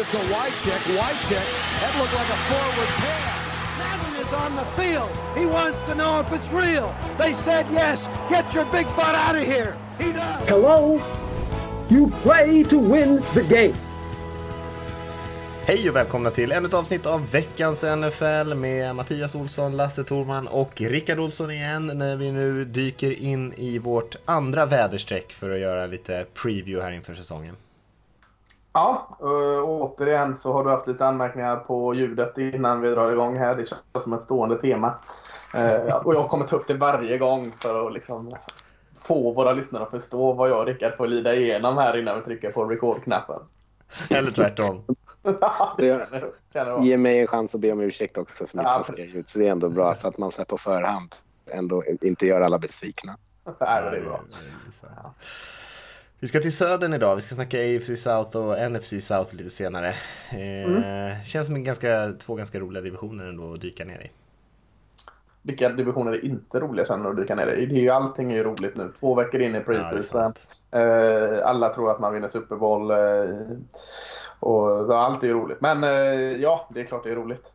it to Wycheck. Wycheck, that looked like a forward pass. Madden is on the field. He wants to know if it's real. They said yes. Get your big butt out of here. He does. Hello? You play to win the game. Hej och välkomna till ännu ett avsnitt av veckans NFL med Mattias Olsson, Lasse Thorman och Rickard Olsson igen när vi nu dyker in i vårt andra väderstreck för att göra lite preview här inför säsongen. Ja, och återigen så har du haft lite anmärkningar på ljudet innan vi drar igång här. Det känns som ett stående tema. Eh, och jag kommer ta upp det varje gång för att liksom få våra lyssnare att förstå vad jag och Rickard får lida igenom här innan vi trycker på record-knappen. Eller tvärtom. det det Ge mig en chans att be om ursäkt också för mitt ja, taskiga ljud. Så det är ändå bra så att man så på förhand ändå inte gör alla besvikna. Nej, det är bra. Vi ska till södern idag. Vi ska snacka AFC South och NFC South lite senare. Eh, mm. Känns som en ganska, två ganska roliga divisioner ändå att dyka ner i. Vilka divisioner är inte roliga du att dyka ner i? Det är ju, allting är ju roligt nu. Två veckor in i preseason. Ja, eh, alla tror att man vinner Super Bowl. Eh, och allt är ju roligt. Men ja, det är klart det är roligt.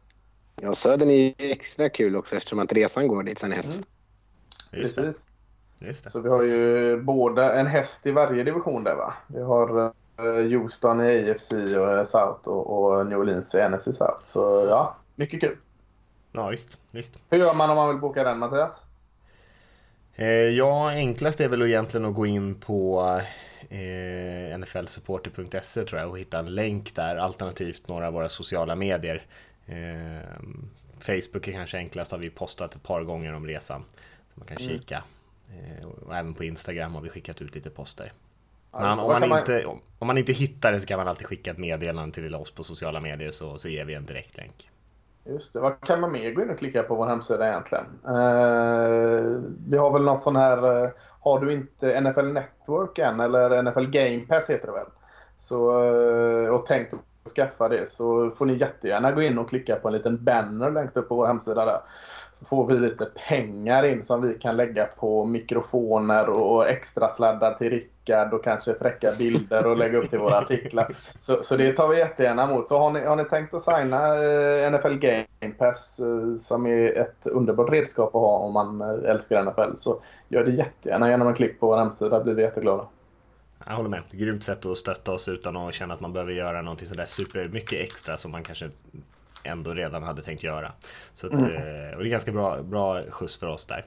Ja, Södern är ju extra kul också eftersom att resan går dit sen i höst. Mm. Precis. Så vi har ju både en häst i varje division där va? Vi har uh, Houston i AFC och eh, South och, och New Orleans i NFC South. Så ja, mycket kul. Ja, visst. visst. Hur gör man om man vill boka den Mattias? Eh, ja, enklast är väl egentligen att gå in på eh, nflsupporter.se tror jag och hitta en länk där, alternativt några av våra sociala medier. Eh, Facebook är kanske enklast, har vi postat ett par gånger om resan. Så man kan mm. kika. Eh, och även på Instagram har vi skickat ut lite poster. Men om, man inte, om man inte hittar det så kan man alltid skicka ett meddelande till oss på sociala medier så, så ger vi en direktlänk. Just det. Vad kan man mer gå in och klicka på vår hemsida egentligen? Uh, vi har väl något sån här... Uh, har du inte NFL Network än, eller NFL Game Pass heter det väl? Så, uh, och tänkt att skaffa det så får ni jättegärna gå in och klicka på en liten banner längst upp på vår hemsida där. Så får vi lite pengar in som vi kan lägga på mikrofoner och extra sladdar till Rickard och kanske fräcka bilder och lägga upp till våra artiklar. Så, så det tar vi jättegärna emot. Så har ni, har ni tänkt att signa eh, NFL Game Pass eh, som är ett underbart redskap att ha om man eh, älskar NFL så gör det jättegärna genom en klick på vår hemsida. blir vi jätteglada. Jag håller med. Grymt sätt att stötta oss utan att känna att man behöver göra någonting sådär super mycket extra som man kanske ändå redan hade tänkt göra. Så att, mm. Eh, och det är ganska bra, bra skjuts för oss där.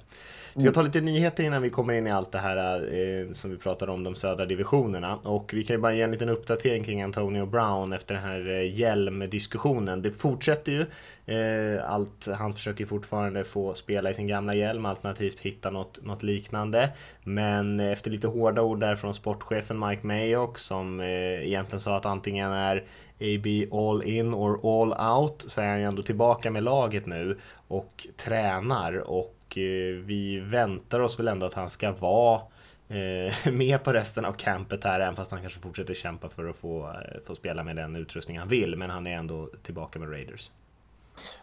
Ska jag ta lite nyheter innan vi kommer in i allt det här eh, som vi pratade om, de södra divisionerna. Och vi kan ju bara ge en liten uppdatering kring Antonio Brown efter den här eh, hjälmdiskussionen. Det fortsätter ju. Eh, allt, han försöker fortfarande få spela i sin gamla hjälm, alternativt hitta något, något liknande. Men eh, efter lite hårda ord där från sportchefen Mike Mayock som eh, egentligen sa att antingen är AB all in or all out så är han ju ändå tillbaka med laget nu och tränar och eh, vi väntar oss väl ändå att han ska vara eh, med på resten av campet här även fast han kanske fortsätter kämpa för att få, eh, få spela med den utrustning han vill men han är ändå tillbaka med Raiders.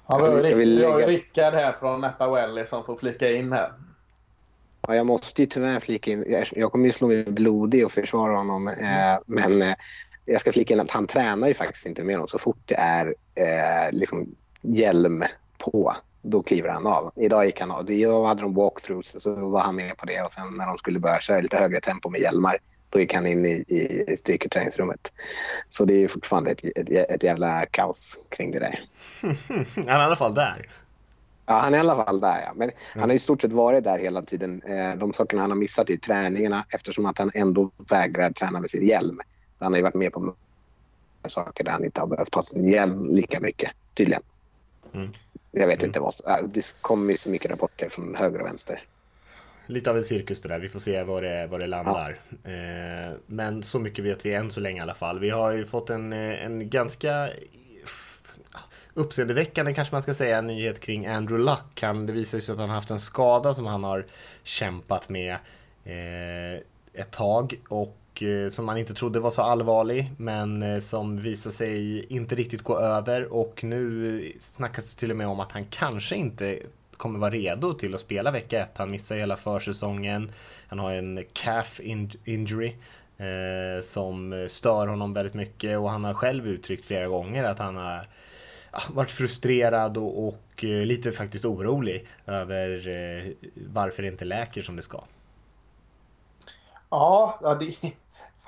Ja, vi har ju Rickard här från Napa Valley som får flika in här. Ja, jag måste ju tyvärr flika in. Jag kommer ju slå mig blodig och försvara honom. Eh, men jag ska flika in att han tränar ju faktiskt inte med dem. Så fort det är eh, liksom hjälm på, då kliver han av. Idag gick han av. Idag hade de walkthroughs, så var han med på det. Och sen när de skulle börja köra lite högre tempo med hjälmar, då gick han in i, i styrketräningsrummet. Så det är fortfarande ett, ett, ett jävla kaos kring det där. han är i alla fall där. Ja, han är i alla fall där. Ja. Men mm. han har i stort sett varit där hela tiden. Eh, de sakerna han har missat är träningarna eftersom att han ändå vägrar träna med sin hjälm. Han har ju varit med på saker där han inte har behövt ta sin hjälm lika mycket, tydligen. Mm. Jag vet mm. inte vad. Det kommer ju så mycket rapporter från höger och vänster. Lite av en cirkus det där. Vi får se var det, var det landar. Ja. Eh, men så mycket vet vi än så länge i alla fall. Vi har ju fått en, en ganska uppseendeväckande kanske man ska säga nyhet kring Andrew Luck. Han, det visar sig att han har haft en skada som han har kämpat med eh, ett tag och och eh, som man inte trodde var så allvarlig men eh, som visar sig inte riktigt gå över och nu eh, snackas det till och med om att han kanske inte kommer vara redo till att spela vecka ett. Han missar hela försäsongen. Han har en calf injury eh, som stör honom väldigt mycket och han har själv uttryckt flera gånger att han har varit frustrerad och, och lite faktiskt orolig över eh, varför det inte läker som det ska. Ja det,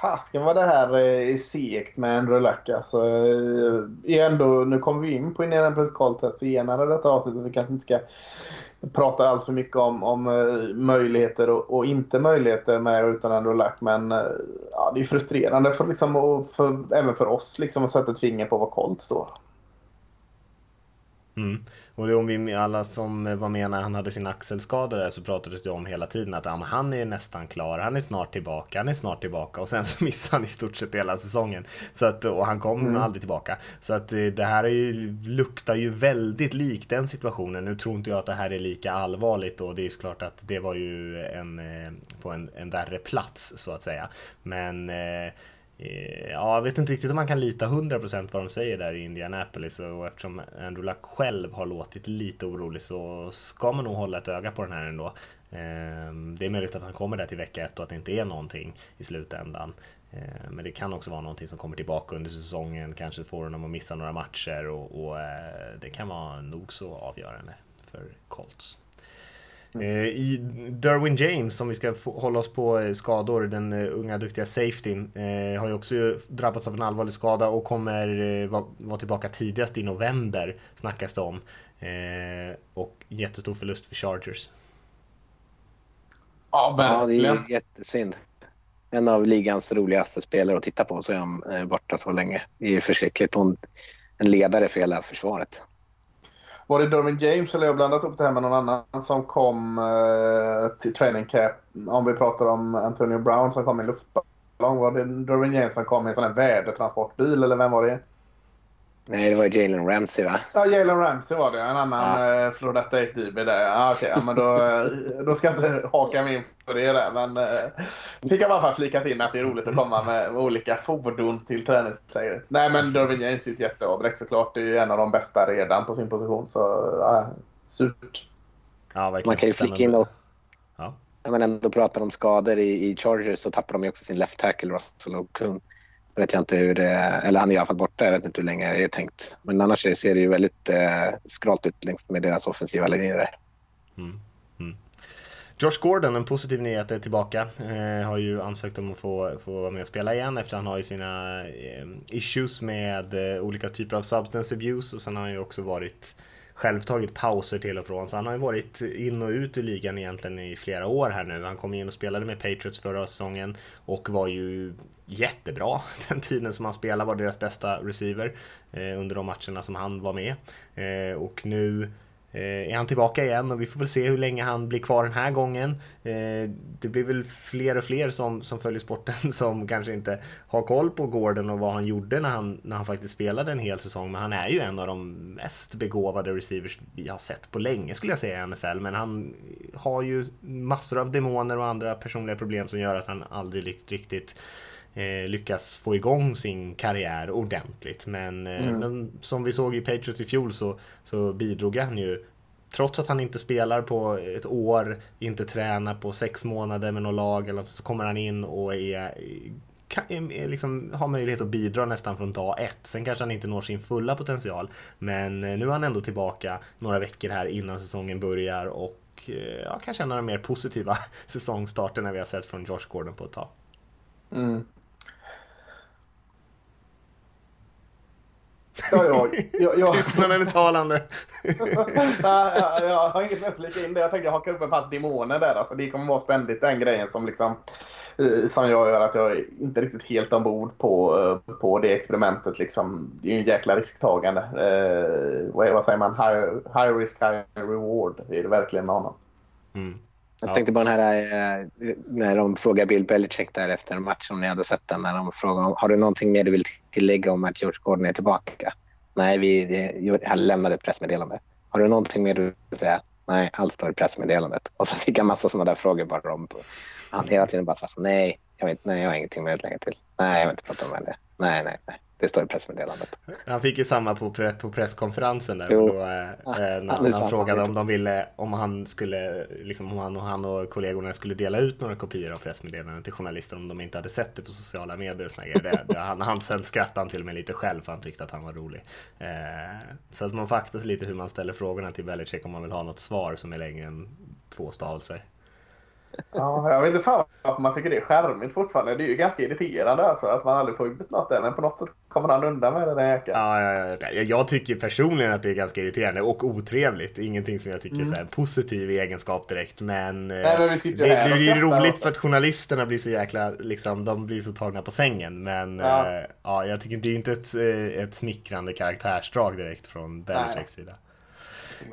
Fasken vad det här eh, är segt med Andrew Luck. Alltså, eh, ändå, nu kommer vi in på Indianapolis Colts senare i detta avsnitt. Vi kanske inte ska prata alls för mycket om, om eh, möjligheter och, och, inte möjligheter med och utan Andrew Luck. Men ja, det är frustrerande för, liksom, och för, även för oss liksom, att sätta ett finger på vad Colts står. Mm. Och det om vi alla som var med när han hade sin axelskada där så pratades det om hela tiden att ja, han är nästan klar, han är snart tillbaka, han är snart tillbaka och sen så missade han i stort sett hela säsongen. Så att, och han kom mm. aldrig tillbaka. Så att eh, det här är ju, luktar ju väldigt likt den situationen. Nu tror inte jag att det här är lika allvarligt och det är klart att det var ju en, eh, på en, en värre plats så att säga. Men Eh, Eh, ja, jag vet inte riktigt om man kan lita 100% vad de säger där i Indianapolis och eftersom Andrew Luck själv har låtit lite orolig så ska man nog hålla ett öga på den här ändå. Ehm, det är möjligt att han kommer där till vecka ett och att det inte är någonting i slutändan. Ehm, men det kan också vara någonting som kommer tillbaka under säsongen, kanske får honom att missa några matcher och, och eh, det kan vara nog så avgörande för Colts. Eh, I Derwin James, om vi ska hålla oss på eh, skador, den eh, unga duktiga safetyn, har ju också drabbats av en allvarlig skada och kommer vara tillbaka tidigast i november, snackas det om. Och jättestor förlust för Chargers. Ja, verkligen. Ja, det är jättesynd. En av ligans roligaste spelare att titta på så är han borta så länge. Det är ju förskräckligt. Hon, en ledare för hela försvaret. Var det Derwin James eller jag blandat upp det här med någon annan som kom eh, till training camp? Om vi pratar om Antonio Brown som kom i luftballong. Var det Derwin James som kom i en sån här värdetransportbil eller vem var det? Nej, det var Jalen Ramsey va? Ja, Jalen Ramsey var det. En annan ja. eh, Florida State-DB där. Ja, okej, ja, men då, då ska jag inte haka mig in på det där. Men eh, fick jag bara flika in att det är roligt att komma med, med olika fordon till träningslägret. Nej, men Dervin James är ett jätteavbräck såklart. Det är ju en av de bästa redan på sin position. Så ja, surt. Ja, Man kan ju flika in och ja. När man ändå pratar om skador i, i Chargers så tappar de ju också sin left tackle Russell Okung vet jag inte hur det Eller han är i alla fall borta. Jag vet inte hur länge det är tänkt. Men annars ser det ju väldigt eh, skralt ut längs med deras offensiva linjer. Mm. Mm. Josh Gordon, en positiv nyhet, är tillbaka. Eh, har ju ansökt om att få, få vara med och spela igen efter han har ju sina eh, issues med eh, olika typer av substance abuse och sen har han ju också varit själv tagit pauser till och från. Så han har ju varit in och ut i ligan egentligen i flera år här nu. Han kom in och spelade med Patriots förra säsongen och var ju jättebra den tiden som han spelade. Var deras bästa receiver eh, under de matcherna som han var med. Eh, och nu Eh, är han tillbaka igen och vi får väl se hur länge han blir kvar den här gången. Eh, det blir väl fler och fler som, som följer sporten som kanske inte har koll på Gordon och vad han gjorde när han, när han faktiskt spelade en hel säsong. Men han är ju en av de mest begåvade receivers vi har sett på länge skulle jag säga i NFL. Men han har ju massor av demoner och andra personliga problem som gör att han aldrig riktigt eh, lyckas få igång sin karriär ordentligt. Men, eh, mm. men, som vi såg i Patriots i fjol så, så bidrog han ju Trots att han inte spelar på ett år, inte tränar på sex månader med något lag eller något, så kommer han in och är, kan, liksom, har möjlighet att bidra nästan från dag ett. Sen kanske han inte når sin fulla potential. Men eh, nu är han ändå tillbaka några veckor här innan säsongen börjar och eh, ja, kanske en av de mer positiva säsongstarterna vi har sett från Josh Gordon på ett tag. Mm. Ja, jag. jag, jag. Tystnaden är talande. ja, ja, jag har inget mer att flika in det. Jag tänkte haka upp en pass demoner där. Alltså, det kommer vara ständigt den grejen som liksom eh, som jag gör att jag är inte riktigt helt ombord på, eh, på det experimentet. Liksom. Det är ju en jäkla risktagande. Eh, vad säger man? High, high risk, high reward. Det är det verkligen med honom. Mm. Jag tänkte på den här eh, när de frågade Bill Belichick där efter en match om ni hade sett den. När de frågade har du någonting mer du vill tillägga om att George Gordon är tillbaka? Nej, vi han lämnade ett pressmeddelande. Har du någonting mer du vill säga? Nej, allt står i pressmeddelandet. Och så fick jag massa sådana där frågor bara om. Han hela tiden bara svarade nej, jag vet, nej, jag har ingenting mer att lägga till. Nej, jag vill inte prata om det. Nej, nej, nej. Det står i pressmeddelandet. Han fick ju samma på, på presskonferensen där. Då, eh, Ja, när är han frågade om de ville, om han skulle, liksom om han och han och kollegorna skulle dela ut några kopior av pressmeddelanden till journalister om de inte hade sett det på sociala medier och såna grejer. Det, det, han, han, sen skrattade han till och med lite själv för han tyckte att han var rolig. Eh, så att man får akta sig lite hur man ställer frågorna till Belichick om man vill ha något svar som är längre än två stavelser. Ja, jag vet inte fan varför man tycker det är charmigt fortfarande. Det är ju ganska irriterande alltså att man aldrig får ut något där. Men på något sätt kommer han undan med det där jäkeln. Ja, ja, ja, jag tycker personligen att det är ganska irriterande och otrevligt. Ingenting som jag tycker är så här positiv egenskap direkt. Men, eh, Mm. Nej, men sitter det, här det blir ju roligt för att journalisterna blir så jäkla, liksom, de blir så tagna på sängen. Men Ja. ja, ja jag tycker det är inte ett, eh, ett smickrande karaktärsdrag direkt från Belichicks sida.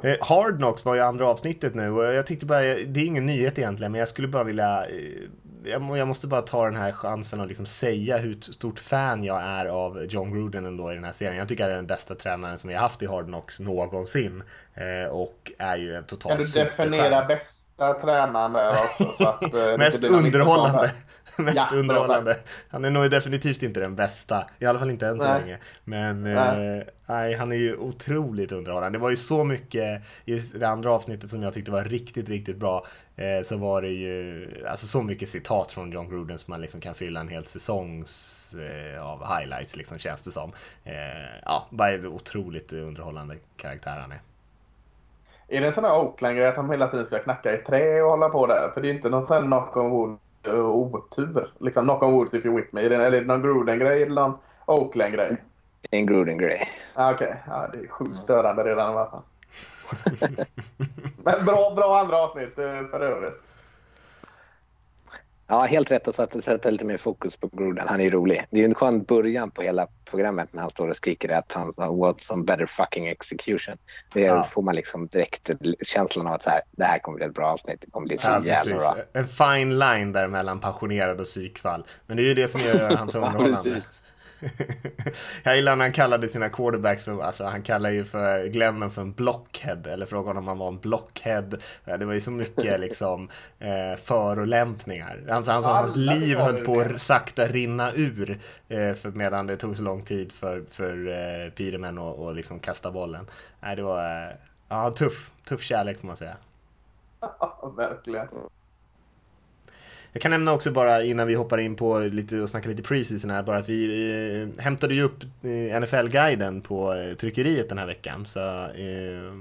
Eh, Hard Knocks var ju andra avsnittet nu och jag tyckte bara, det är ingen nyhet egentligen, men jag skulle bara vilja eh, jag, jag måste bara ta den här chansen och liksom säga hur stort fan jag är av John Gruden ändå i den här serien. Jag tycker han är den bästa tränaren som vi har haft i Hard Knocks någonsin. Eh, och är ju en total Kan du definiera bästa tränaren där också? Så att, eh, det Mest underhållande. Mest Ja, bra, underhållande. Han är nog definitivt inte den bästa. I alla fall inte än så Nej. länge. Men Nej. eh, nej, han är ju otroligt underhållande. Det var ju så mycket i det andra avsnittet som jag tyckte var riktigt, riktigt bra. Eh, så var det ju alltså så mycket citat från John Gruden som man liksom kan fylla en hel säsongs eh, av highlights liksom känns det som. Eh, ja, bara en otroligt underhållande karaktär han är. Är det en sån här Oakland-grej att han hela tiden ska knacka i trä och hålla på där? För det är inte någon sån knock on wood otur. Liksom knock on woods if you're with me. Är det, eller är det någon Gruden-grej eller någon Oakland-grej? Det är en Gruden-grej. Ah, Okej, ja, det är sjukt störande redan i alla fall. Men bra, bra andra avsnitt eh, för övrigt. Ja, helt rätt att sätta, sätta lite mer fokus på Gruden. Han är ju rolig. Det är ju en skön början på hela programmet när han står och skriker att han har what some better fucking execution. Det Ja. får man liksom direkt känslan av att så här, det här kommer bli ett bra avsnitt. Det kommer bli så Ja, jävla bra. En fine line där mellan passionerad och psykfall. Men det är ju det som gör han så underhållande. Jag gillar när han kallade sina quarterbacks för, alltså han kallar ju för Glennon för en blockhead, eller frågade om han var en blockhead. Ja, Det var ju så mycket liksom eh, förolämpningar. Alltså, hans, hans liv höll på att sakta rinna ur eh, för, medan det tog så lång tid för, för eh, Peterman att liksom kasta bollen. Nej, det var eh, ja, tuff, tuff kärlek får man säga. Verkligen. Jag kan nämna också bara innan vi hoppar in på lite och snackar lite preseason här bara att vi eh, hämtade ju upp eh, NFL-guiden på eh, tryckeriet den här veckan. Så, eh,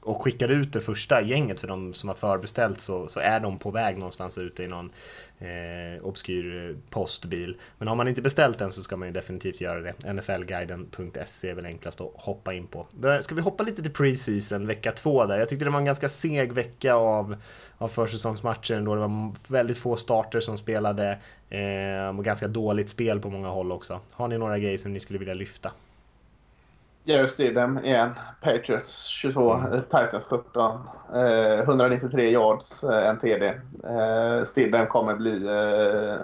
och skickar ut det första gänget för de som har förbeställt så, så är de på väg någonstans ute i någon eh, obskyr eh, postbil. Men har man inte beställt den så ska man ju definitivt göra det. NFLguiden.se är väl enklast att hoppa in på. Ska vi hoppa lite till preseason vecka två där? Jag tyckte det var en ganska seg vecka av av försäsongsmatcher ändå. Det var väldigt få starter som spelade eh, och ganska dåligt spel på många håll också. Har ni några grejer som ni skulle vilja lyfta? Jerry Stidham igen. Patriots 22, eh, Titans 17. Eh, 193 yards, eh, en TD. Eh, Stidham kommer bli eh,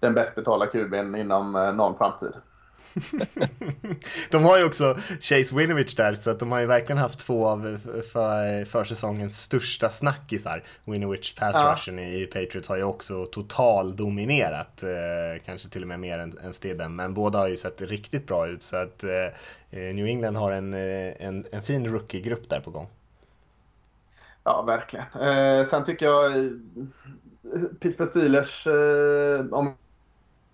den bäst betalda kuben inom eh, någon framtid. de har ju också Chase Winovich där, så att de har ju verkligen haft två av för, försäsongens största snackisar. Winovich pass Ja. rushen i Patriots har ju också total dominerat, eh, kanske till och med mer än, än Stidham, men båda har ju sett riktigt bra ut, så att eh, New England har en, eh, en, en fin rookie-grupp där på gång. Ja, verkligen. Eh, sen tycker jag eh, Pittsburgh Steelers, eh, om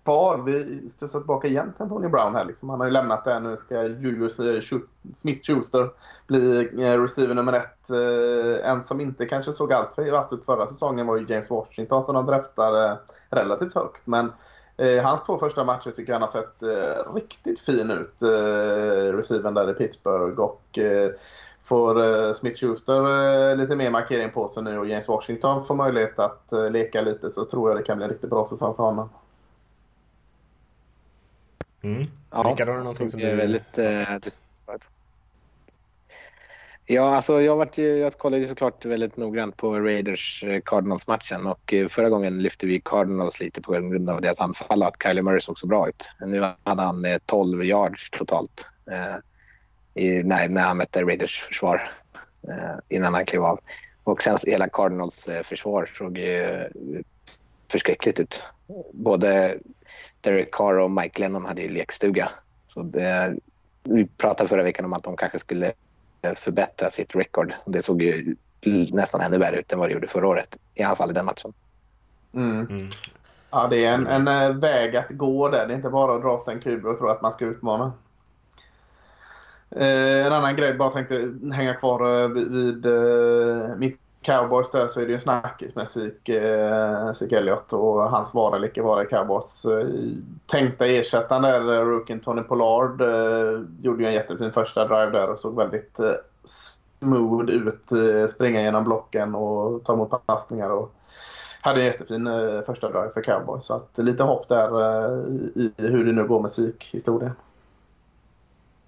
kvar, vi studsar tillbaka igen till Antonio Brown här. Liksom. Han har ju lämnat det. nu. Ska Julius Smith-Schuster bli eh, receiver nummer ett. Eh, en som inte kanske såg allt för vass ut förra säsongen var ju James Washington som de draftade eh, relativt högt. Men hans två första matcher tycker jag han har sett eh, riktigt fin ut. Eh, receiven där i Pittsburgh. Och, eh, Får eh, Smith-Schuster lite mer markering på sig nu och James Washington får möjlighet att leka lite så tror jag det kan bli en riktigt bra säsong för honom. Mm. Ja, Rickard, har du någonting som du väldigt, har eh, sett? Ja, alltså jag, varit, jag kollade såklart väldigt noggrant på Raiders eh, Cardinals-matchen och eh, förra gången lyfte vi Cardinals lite på grund av deras anfall och att Kylie Murray såg så bra ut. Nu hade han eh, 12 yards totalt eh, i, när, när han mötte Raiders försvar eh, innan han klev av. Och sen hela Cardinals försvar såg ju förskräckligt ut. Både Derek Carr och Mike Lennon hade ju lekstuga. Så det, vi pratade förra veckan om att de kanske skulle förbättra sitt record. Det såg ju nästan ännu värre ut än vad det gjorde förra året. I alla fall i den matchen. Mm. Mm. Ja, det är en, en eh, väg att gå där. Det är inte bara att drafta en QB och tro att man ska utmana. Eh, en annan grej, bara tänkte hänga kvar eh, vid, vid eh, mitt Cowboys där så är det ju snackis med Zeke, eh, Zeke Elliott och hans vara eller icke vara i Cowboys. Eh, tänkta ersättaren där, rookien Tony Pollard, eh, gjorde ju en jättefin första drive där och såg väldigt smooth ut. Springa genom blocken och ta emot passningar. Och hade en jättefin första drive för Cowboys. Så att, lite hopp där i hur det nu går med Zeke-historien.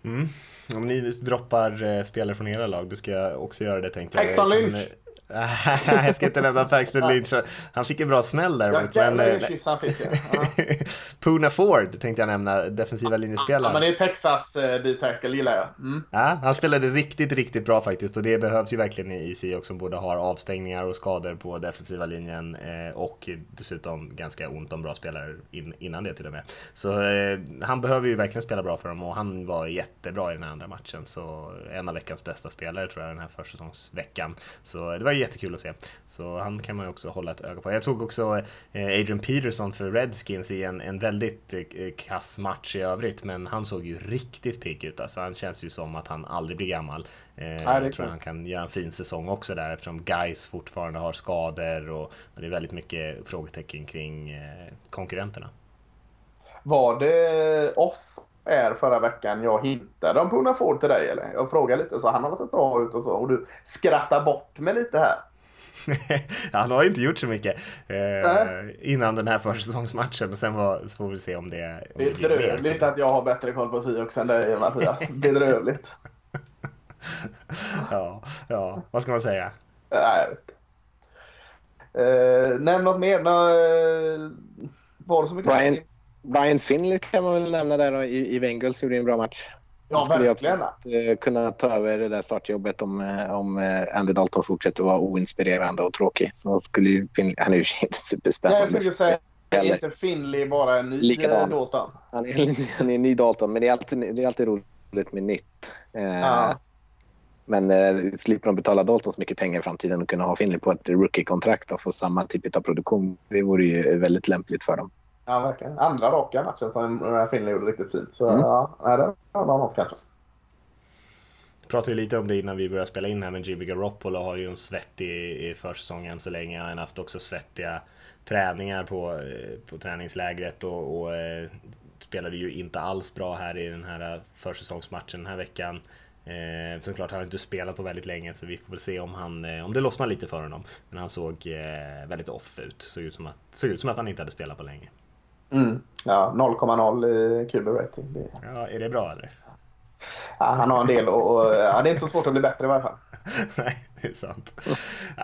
Mm. Om ni droppar spelare från era lag, då ska jag också göra det tänkte jag. Kan, Lynch. jag ska inte nämna Paxton Lynch. Han fick en bra smäll Ja, däremot. Men, jävlar eh, vilken kyss han fick. Ja. Puna Ford tänkte jag nämna, defensiva Ja, men linjespelaren. det är Texas eh, D-tackle gillar jag. Mm. Ja, han spelade riktigt, riktigt bra faktiskt och det behövs ju verkligen i Seahawks som både har avstängningar och skador på defensiva linjen eh, och dessutom ganska ont om bra spelare in, innan det till och med. Så eh, han behöver ju verkligen spela bra för dem och han var jättebra i den här andra matchen. Så en av veckans bästa spelare tror jag den här försäsongsveckan. Så det var jättekul att se. Så han kan man ju också hålla ett öga på. Jag tog också eh, Adrian Peterson för Redskins i en, en väldigt eh, kass match i övrigt, men han såg ju riktigt pigg ut. Alltså, han känns ju som att han aldrig blir gammal. Eh, jag tror han kan göra en fin säsong också där eftersom guys fortfarande har skador och, och det är väldigt mycket frågetecken kring eh, konkurrenterna. Var det off air förra veckan jag hintade om Puna Ford till dig? Eller? Jag frågade lite så han har sett bra ut och så. Och du skrattar bort mig lite här. han har inte gjort så mycket eh, innan den här försäsongsmatchen och sen var, så får vi se om det, om det blir Bedrövligt att jag har bättre koll på Seahawks än dig Mattias. Bedrövligt. Ja, ja, vad ska man säga? Nej. Eh, nämn något mer. Nå, eh, var det så mycket? Brian, Brian Finley kan man väl nämna där i, i Bengals. Gjorde en bra match. Ja, skulle verkligen. absolut, eh, kunna ta över det där startjobbet om, eh, om eh, Andy Dalton fortsätter vara oinspirerande och tråkig. Så skulle ju Finley, han är ju inte Nej, jag superspännande. tänkte säga, är inte Finley bara en ny Likadan. eh, Dalton? Han är, han är en ny Dalton, men det är alltid, det är alltid roligt med nytt. Eh, Ja. Men eh, slipper de betala Dalton så mycket pengar i framtiden och kunna ha Finley på ett rookie-kontrakt och få samma typ av produktion. Det vore ju väldigt lämpligt för dem. Ja, verkligen. Andra raka matchen som Finley gjorde riktigt fint. Så Mm. ja, det var något kanske. Vi pratade ju lite om det innan vi började spela in här men Jimmy Garoppolo har ju en svettig i försäsongen så länge. Han har haft också svettiga träningar på, eh, på träningslägret och, och eh, spelade ju inte alls bra här i den här försäsongsmatchen den här veckan. Eh, såklart han har inte spelat på väldigt länge så vi får väl se om, han, eh, om det lossnar lite för honom. Men han såg eh, väldigt off ut. Såg ut, som att, såg ut som att han inte hade spelat på länge. Mm. Ja, 0,0 i QB-rating. Det- Ja, är det bra eller? Ja, han har en del och, och ja, det är inte så svårt att bli bättre i varje fall. Nej, det är sant.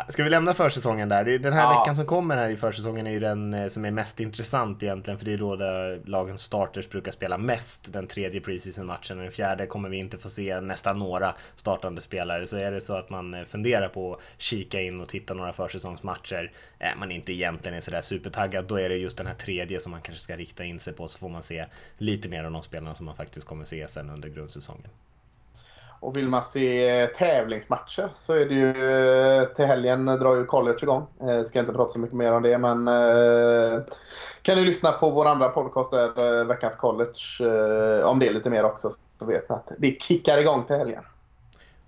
Ska vi lämna försäsongen där? Den här Ja. veckan som kommer här i försäsongen är ju den eh, som är mest intressant egentligen, för det är då där lagens starters brukar spela mest, den tredje preseason-matchen. Den fjärde kommer vi inte få se nästan några startande spelare. Så är det så att man eh, funderar på att kika in och titta några försäsongsmatcher, är man inte egentligen är sådär supertaggad, då är det just den här tredje som man kanske ska rikta in sig på, så får man se lite mer av de spelarna som man faktiskt kommer se sen under grundsäsongen. Och vill man se eh, tävlingsmatcher så är det ju eh, till helgen drar ju college igång. Eh, ska inte prata så mycket mer om det men eh, kan ni lyssna på vår andra podcast där, eh, Veckans college, eh, om det lite mer också. Så vet ni att det kickar igång till helgen.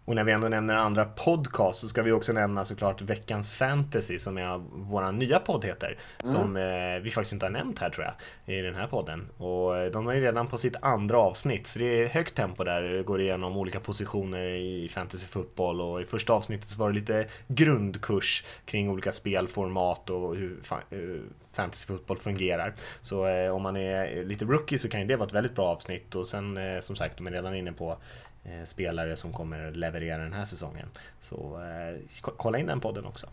Och när vi ändå nämner andra podcast så ska vi också nämna såklart veckans fantasy som är vår nya podd heter. Som eh, vi faktiskt inte har nämnt här tror jag i den här podden. Och eh, de är ju redan på sitt andra avsnitt så det är högt tempo där. Det går igenom olika positioner i fantasy fotboll och i första avsnittet så var det lite grundkurs kring olika spelformat och hur fa- hur fantasy fotboll fungerar. Så eh, om man är lite rookie så kan ju det vara ett väldigt bra avsnitt och sen eh, som sagt de är redan inne på eh, Eh, spelare som kommer leverera den här säsongen. Så eh, kolla in den podden också.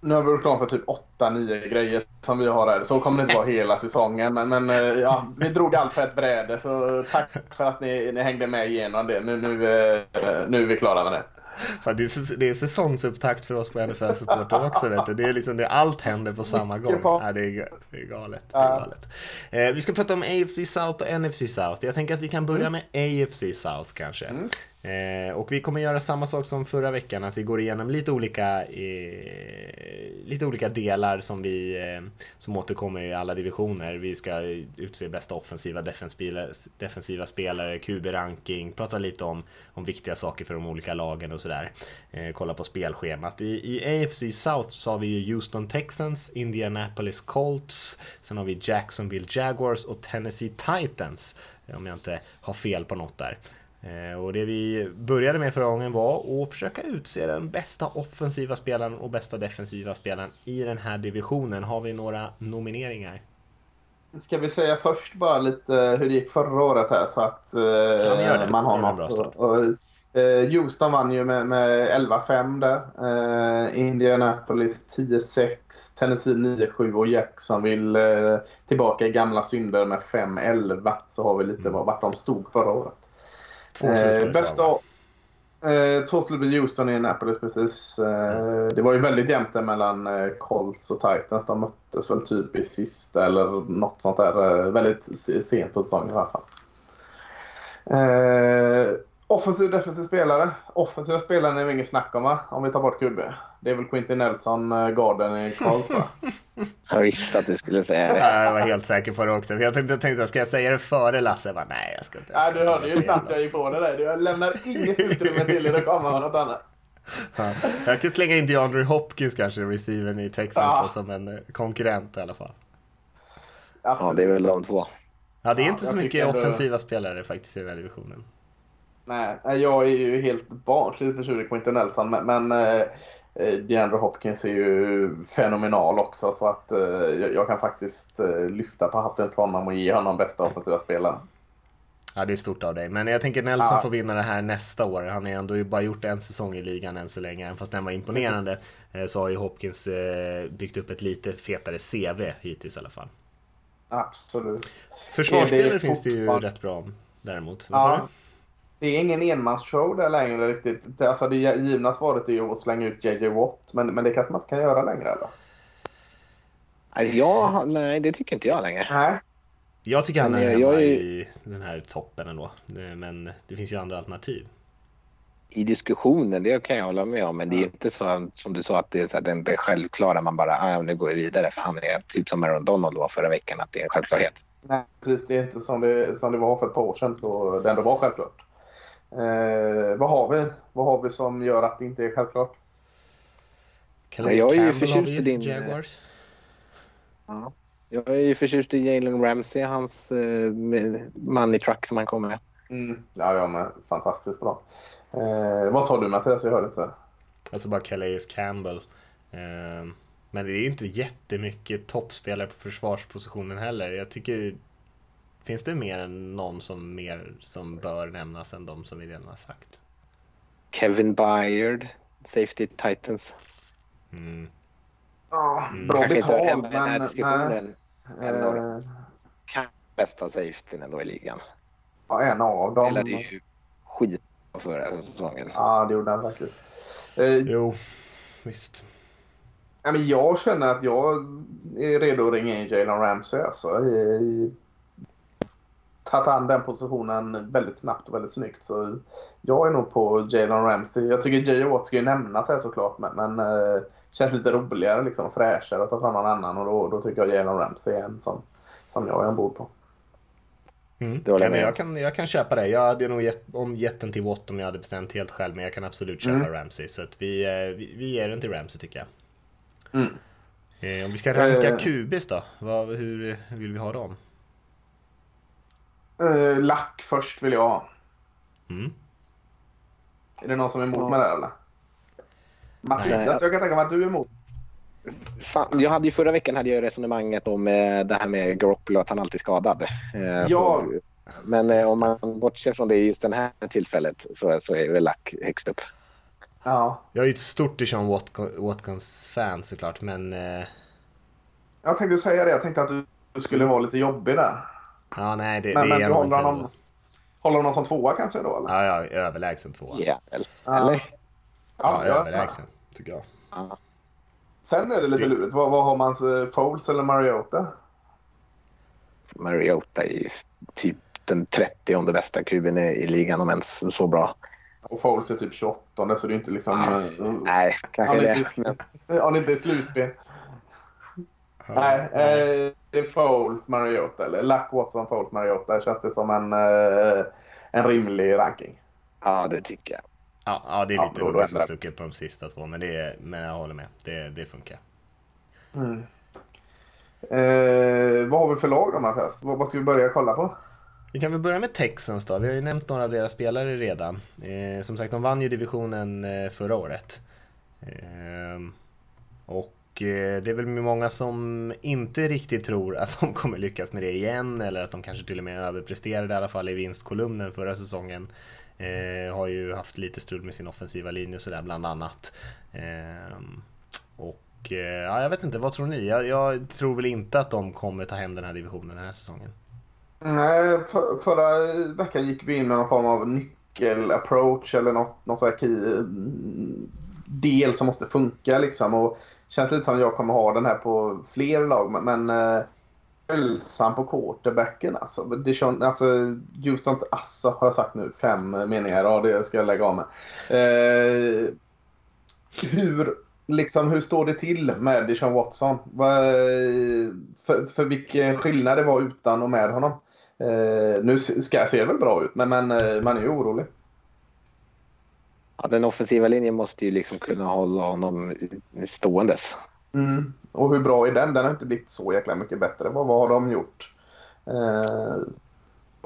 Nu har vi gjort klart för typ 8-9 grejer som vi har här. Så kommer det inte vara hela säsongen. Men, men eh, ja, vi drog allt för ett bräde. Så tack för att ni, ni hängde med igenom det. Nu, nu, nu är vi klara med det. Fan, det, är, det är säsongsupptakt för oss på NFL Supporter också. Vet du. Det är liksom det, allt händer på samma gång. Ja, det, är, det är galet. Det är galet. Eh, vi ska prata om AFC South och NFC South. Jag tänker att vi kan börja med AFC South kanske. Eh, och vi kommer göra samma sak som förra veckan, att vi går igenom lite olika, eh, lite olika delar som, vi, eh, som återkommer i alla divisioner. Vi ska utse bästa offensiva, defensiva, defensiva spelare, QB-ranking, prata lite om, om viktiga saker för de olika lagen och sådär. Eh, kolla på spelschemat. I, I AFC South så har vi Houston Texans, Indianapolis Colts, sen har vi Jacksonville Jaguars och Tennessee Titans, om jag inte har fel på något där. Eh, och det vi började med förra gången var att försöka utse den bästa offensiva spelaren och bästa defensiva spelaren i den här divisionen. Har vi några nomineringar? Ska vi säga först bara lite hur det gick förra året här så att ja, man har något. Eh, Houston vann ju med, med 11-5 där. Eh, Indianapolis 10-6, Tennessee 9-7 och Jacksonville eh, tillbaka i gamla synder med 5-11. Så har vi lite mm. vart de stod förra året. Två eh, bästa, eh, två slut i Houston i Annapolis precis. Eh, det var ju väldigt jämnt mellan eh, Colts och Titans. De möttes väl typ i sista eller något sånt där. Eh, väldigt sent på säsongen i alla fall. Eh, Offensiv defensiv spelare. Offensiva spelare är det inget snack om va? Om vi tar bort QB. Det är väl Quintin Nelson, uh, Garden i Carls va? jag visste att du skulle säga det. jag var helt säker på det också. Jag tänkte, jag tänkte ska jag säga det före Lasse? Jag bara, nej, jag ska inte. Nej, du hörde ju snabbt jag gick på det där. Jag lämnar inget utrymme till er att komma med något annat. Ja, jag kan slänga in DeAndre Hopkins kanske, receivern i Texas ja. som en eh, konkurrent i alla fall. Ja, det är väl de två. Ja, det är inte så mycket offensiva spelare faktiskt i den här divisionen. Nej, jag är ju helt barnsligt förtjust i Quinton Nelson, men, men eh, DeAndre Hopkins är ju fenomenal också så att eh, jag kan faktiskt eh, lyfta på hatten till honom och ge honom bästa offensiva spelaren. Ja, det är stort av dig. Men jag tänker Nelson ja. får vinna det här nästa år. Han har ändå ju bara gjort en säsong i ligan än så länge. Även fast den var imponerande eh, så har ju Hopkins eh, byggt upp ett lite fetare CV hittills i alla fall. Absolut. Försvarsspelare finns det ju rätt bra däremot. Vad ja det är ingen enmansshow där längre riktigt. Alltså det givna svaret är ju att slänga ut JJ Watt. Men, men det kanske man inte kan göra längre eller? Alltså jag, nej, det tycker inte jag längre. Nej. Jag tycker han är hemma jag är... i den här toppen ändå. Men det finns ju andra alternativ. I diskussionen, det kan jag hålla med om. Men det är inte så som du sa att det är så här, det är självklara. Man bara, ah, nu går vi vidare. För han är typ som Aaron Donald var förra veckan, att det är en självklarhet. Nej, precis. Det är inte som det, som det var för ett par år sedan då det ändå var självklart. Eh, vad har vi? Vad har vi som gör att det inte är självklart? Calais jag är ju förtjust i din... Jaguars. Ja. Jag är ju förtjust i Jalen Ramsey, hans uh, money truck som han kommer med. Mm. Ja, jag med. Fantastiskt bra. Eh, vad sa du Mattias? Jag hörde inte. Alltså bara Calais Campbell. Eh, men det är inte jättemycket toppspelare på försvarspositionen heller. Jag tycker Finns det mer än någon som, mer, som bör nämnas än de som vi redan har sagt? Kevin Byard, Safety Titans. Mm. Ja, mm. bra betalt, men... Den här diskussionen. En av de bästa safetyn ändå i ligan. Ja, en av dem. Eller det är ju skit förra säsongen. Ja, det gjorde han faktiskt. Eh, jo, visst. Ja, men jag känner att jag är redo att ringa in Jalen Ramsey alltså, i, tagit an den positionen väldigt snabbt och väldigt snyggt. Så jag är nog på Jalen Ramsey. Jag tycker J.J. Watt ska ju nämnas här såklart, men, men äh, känns lite roligare liksom, fräschare att ta fram någon annan och då, då tycker jag Jalen Ramsey är en som, som jag är ombord på. Mm. Ja, men jag, kan, jag kan köpa det. Jag hade nog gett, om gett den till Watt om jag hade bestämt helt själv, men jag kan absolut köpa mm. Ramsey. Så att vi, eh, vi, vi ger den till Ramsey tycker jag. Mm. Eh, om vi ska ranka eh. QBs då, vad, hur vill vi ha dem? Uh, lack först vill jag ha. Mm. Är det någon som är emot ja. med det eller? Mattias, jag kan tänka mig att du är emot. Fan, jag hade ju förra veckan hade jag resonemanget om eh, det här med Garoppolo, att han alltid är skadad. Eh, ja. Så, men eh, om man bortser från det just det här tillfället så, så är väl Lack högst upp. Ja. Jag är ju ett stort Deshaun Watkins-fan såklart, men... Eh... Jag tänkte säga det. Jag tänkte att du skulle vara lite jobbig där. Ja, nej, det, men, det men är du håller honom, håller honom som tvåa kanske då? Eller? Ja, ja, överlägsen tvåa. Ja, eller? Ja, jag överlägsen tycker jag. Ja. Sen är det lite Det- lurigt. Vad, vad har man? eh, Foles eller Mariota? Mariota är ju typ den 30 bästa kuben i, i ligan om ens så bra. Och Foles är typ 28 så det är inte liksom... eh, Nej, kanske det. inte, han är inte i slutspel. Nej, eh, det är Foles, Mariota. Eller Luck, Watson, Foles, Mariota. Känns det som en, eh, en rimlig ranking. Ja, det tycker jag. Ja, ja, det är Ja, lite då hugget som stucket på de sista två, men, det är, men jag håller med. Det, det funkar. Eh, vad har vi för lag då Mattias? Vad, vad ska vi börja kolla på? Vi kan väl börja med Texans då. Vi har ju nämnt några av deras spelare redan. Eh, som sagt, de vann ju divisionen eh, förra året. Eh, och Eh, det är väl många som inte riktigt tror att de kommer lyckas med det igen eller att de kanske till och med överpresterade i alla fall i vinstkolumnen förra säsongen. Eh, har ju haft lite strul med sin offensiva linje och sådär bland annat. Eh, och eh, ja, jag vet inte, vad tror ni? Jag, jag tror väl inte att de kommer ta hem den här divisionen den här säsongen. Nej, för, förra veckan gick vi in med någon form av nyckelapproach eller något, något sådär här key, del som måste funka liksom. Och känns lite som jag kommer ha den här på fler lag. Men, men eh, ensam på quarterbacken alltså. Dijon, alltså Houston, alltså har jag sagt nu fem meningar. Ja, det ska jag lägga av med. Eh, hur, liksom, hur står det till med Dijon Watson? Vad, för, för vilken skillnad det var utan och med honom. Eh, nu ska ser det väl bra ut, men, men eh, man är ju orolig. Ja, den offensiva linjen måste ju liksom kunna hålla honom ståendes. Mm. Och hur bra är den? Den har inte blivit så jäkla mycket bättre. Vad, vad har de gjort? Eh,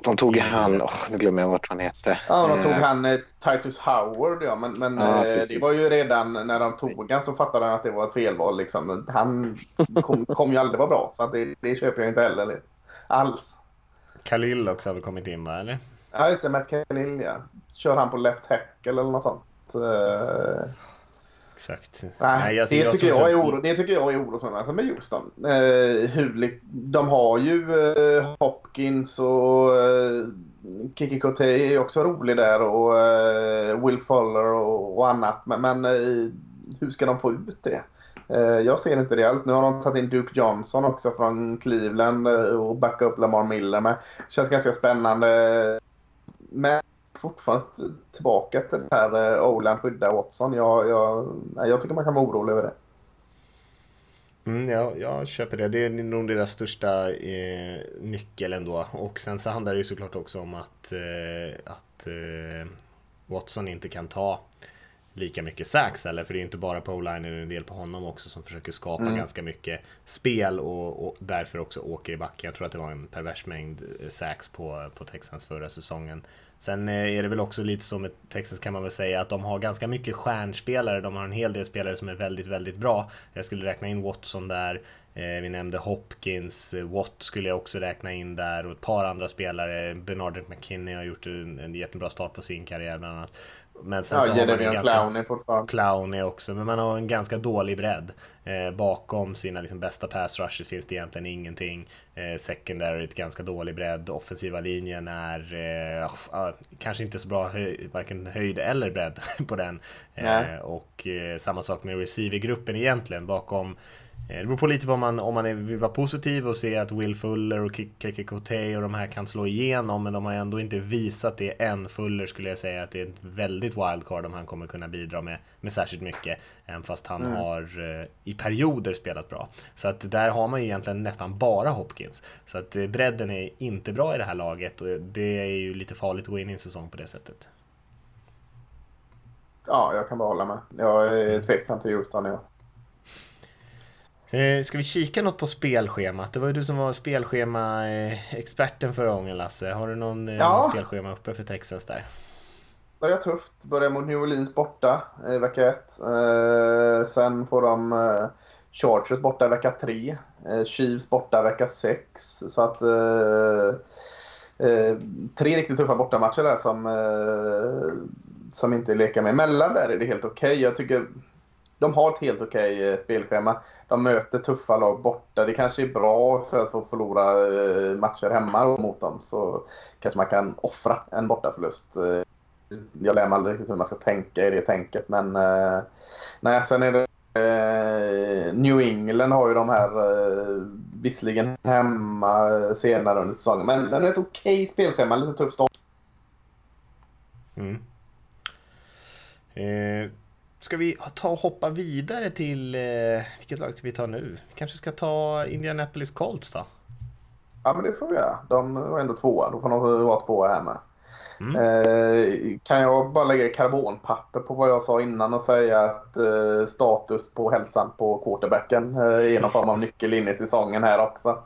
De tog han, oh, nu glömmer jag vart han hette. ja, de tog Eh, han eh, Titus Howard, ja. Men, men Ja, eh, det var ju redan när de tog han så fattade han att det var ett felval. Liksom. Han kom, kom ju aldrig vara bra, så att det, det köper jag inte heller alls. Khalil också har väl kommit in va, eller? Ja, just det. Matt Khalil, ja. Kör han på left tackle eller något sånt? Eh, Exakt. Nej, alltså, det, tycker tror jag är oro, det tycker jag är orosmoment med Houston. Eh, hur, de har ju eh, Hopkins och eh, Kiki Kote är också rolig där och eh, Will Fuller och, och annat. Men, men eh, hur ska de få ut det? Eh, jag ser inte det alls. Nu har de tagit in Duke Johnson också från Cleveland eh, och backat upp Lamar Miller med. Känns ganska spännande. Men fortfarande tillbaka till det här eh, Oland skydda Watson. Jag, jag, jag tycker man kan vara orolig över det. Mm, ja, jag köper det. Det är nog deras största eh, nyckel ändå. Och sen så handlar det ju såklart också om att, eh, att eh, Watson inte kan ta lika mycket sax eller för det är inte bara på är en del på honom också som försöker skapa Mm. ganska mycket spel och, och därför också åker i backen. Jag tror att det var en pervers mängd eh, sax på, på Texans förra säsongen. Sen eh, är det väl också lite som med Texas kan man väl säga att de har ganska mycket stjärnspelare. De har en hel del spelare som är väldigt, väldigt bra. Jag skulle räkna in Watson där. Eh, vi nämnde Hopkins, eh, Watt skulle jag också räkna in där och ett par andra spelare. Bernard McKinney har gjort en, en jättebra start på sin karriär bland annat. Men sen så Ja, har man en ganska... Fortfarande. Clown är också, men man har en ganska dålig bredd. Eh, bakom sina liksom, bästa pass rushes finns det egentligen ingenting. Eh, secondary ett ganska dålig bredd. Offensiva linjen är eh, kanske inte så bra, höj, varken höjd eller bredd på den. Eh, och eh, samma sak med receivergruppen egentligen bakom det beror på lite vad man, om man vill vara positiv och se att Will Fuller och Keke Kote och de här kan slå igenom men de har ändå inte visat det än. Fuller skulle jag säga att det är ett väldigt wildcard om han kommer kunna bidra med, med särskilt mycket. Även fast han har eh, i perioder spelat bra. Så att där har man ju egentligen nästan bara Hopkins. Så att eh, bredden är inte bra i det här laget och det är ju lite farligt att gå in i en säsong på det sättet. Ja, jag kan bara hålla med. Jag är tveksam till Houston. Ja. Eh, ska vi kika något på spelschemat? Det var ju du som var spelschema-experten förra gången Lasse. Har du någon, eh, Ja. någon spelschema uppe för Texas där? Börjar tufft. Börjar mot New Orleans borta i vecka ett. Eh, sen får de eh, Chargers borta i vecka tre. Eh, Chiefs borta i vecka sex. Så att... Eh, eh, tre riktigt tuffa bortamatcher där som, eh, som inte leker med. Mellan där är det helt okej. Jag tycker de har ett helt okej okay spelschema. De möter tuffa lag borta. Det kanske är bra att få förlora eh, matcher hemma mot dem. Så kanske man kan offra en bortaförlust. Eh, jag lär mig aldrig riktigt hur man ska tänka i det tänket. Men nej, sen är det New England har ju de här visserligen hemma senare under säsongen. Men den är ett okej spelschema, lite tuff start. Mm. Eh, ska vi ta och hoppa vidare till, eh, vilket lag ska vi ta nu? Vi kanske ska ta Indianapolis Colts då? Ja, men det får vi göra. De var ändå tvåa. Då får de vara tvåa här med. Mm. Eh, kan jag bara lägga karbonpapper på vad jag sa innan och säga att eh, status på hälsan på quarterbacken eh, är någon form av nyckel in i säsongen här också.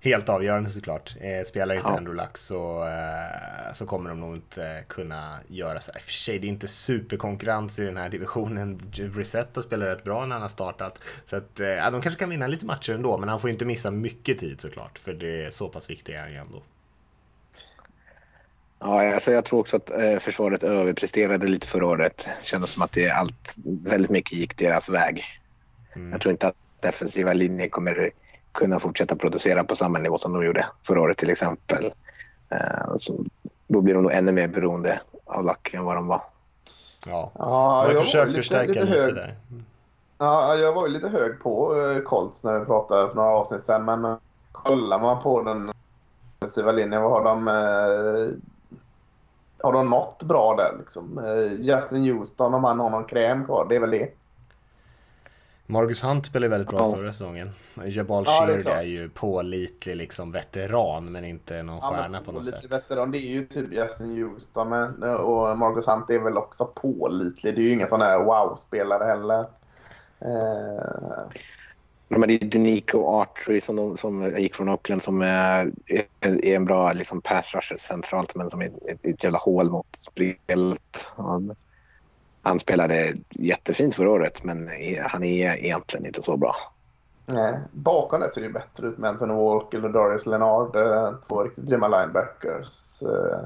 Helt avgörande såklart. Eh, spelar inte ja. Luck så, eh, så kommer de nog inte kunna göra så. I och för sig, det är inte superkonkurrens i den här divisionen. Brissett spelar rätt bra när han har startat. Så att, eh, de kanske kan vinna lite matcher ändå, men han får inte missa mycket tid såklart. För det är så pass viktigt är han ju ändå. Ja, alltså jag tror också att eh, försvaret överpresterade lite förra året. Det kändes som att det allt, väldigt mycket gick deras väg. Mm. Jag tror inte att defensiva linjer kommer kunna fortsätta producera på samma nivå som de gjorde förra året till exempel. Eh, så då blir de nog ännu mer beroende av Luck än vad de var. Ja, ja har försökt förstärka lite, lite, lite där. Ja, jag var ju lite hög på eh, Colts när vi pratade för några avsnitt sedan. Men kollar man på den defensiva linjen, vad har de? Eh, har de något bra där liksom? Justin Houston, om han har någon kräm kvar, det är väl det. Marcus Hunt spelade väldigt bra ja. förra säsongen. Jabal ja, Sheard är, är, ju pålitlig liksom veteran men inte någon ja, stjärna på något sätt. veteran, det är ju typ Justin Houston men, och Marcus Hunt är väl också pålitlig. Det är ju ingen sån här wow-spelare heller. Eh... Men det är Denico Artry som, de, som gick från Oakland som är, är en bra liksom, pass rusher centralt men som är ett, ett jävla hål mot spelet han spelade jättefint förra året, men han är egentligen inte så bra. Nej, bakom det ser det bättre ut med Anthony Walker och Darius Leonard. Eh, två riktigt grymma linebackers. Eh.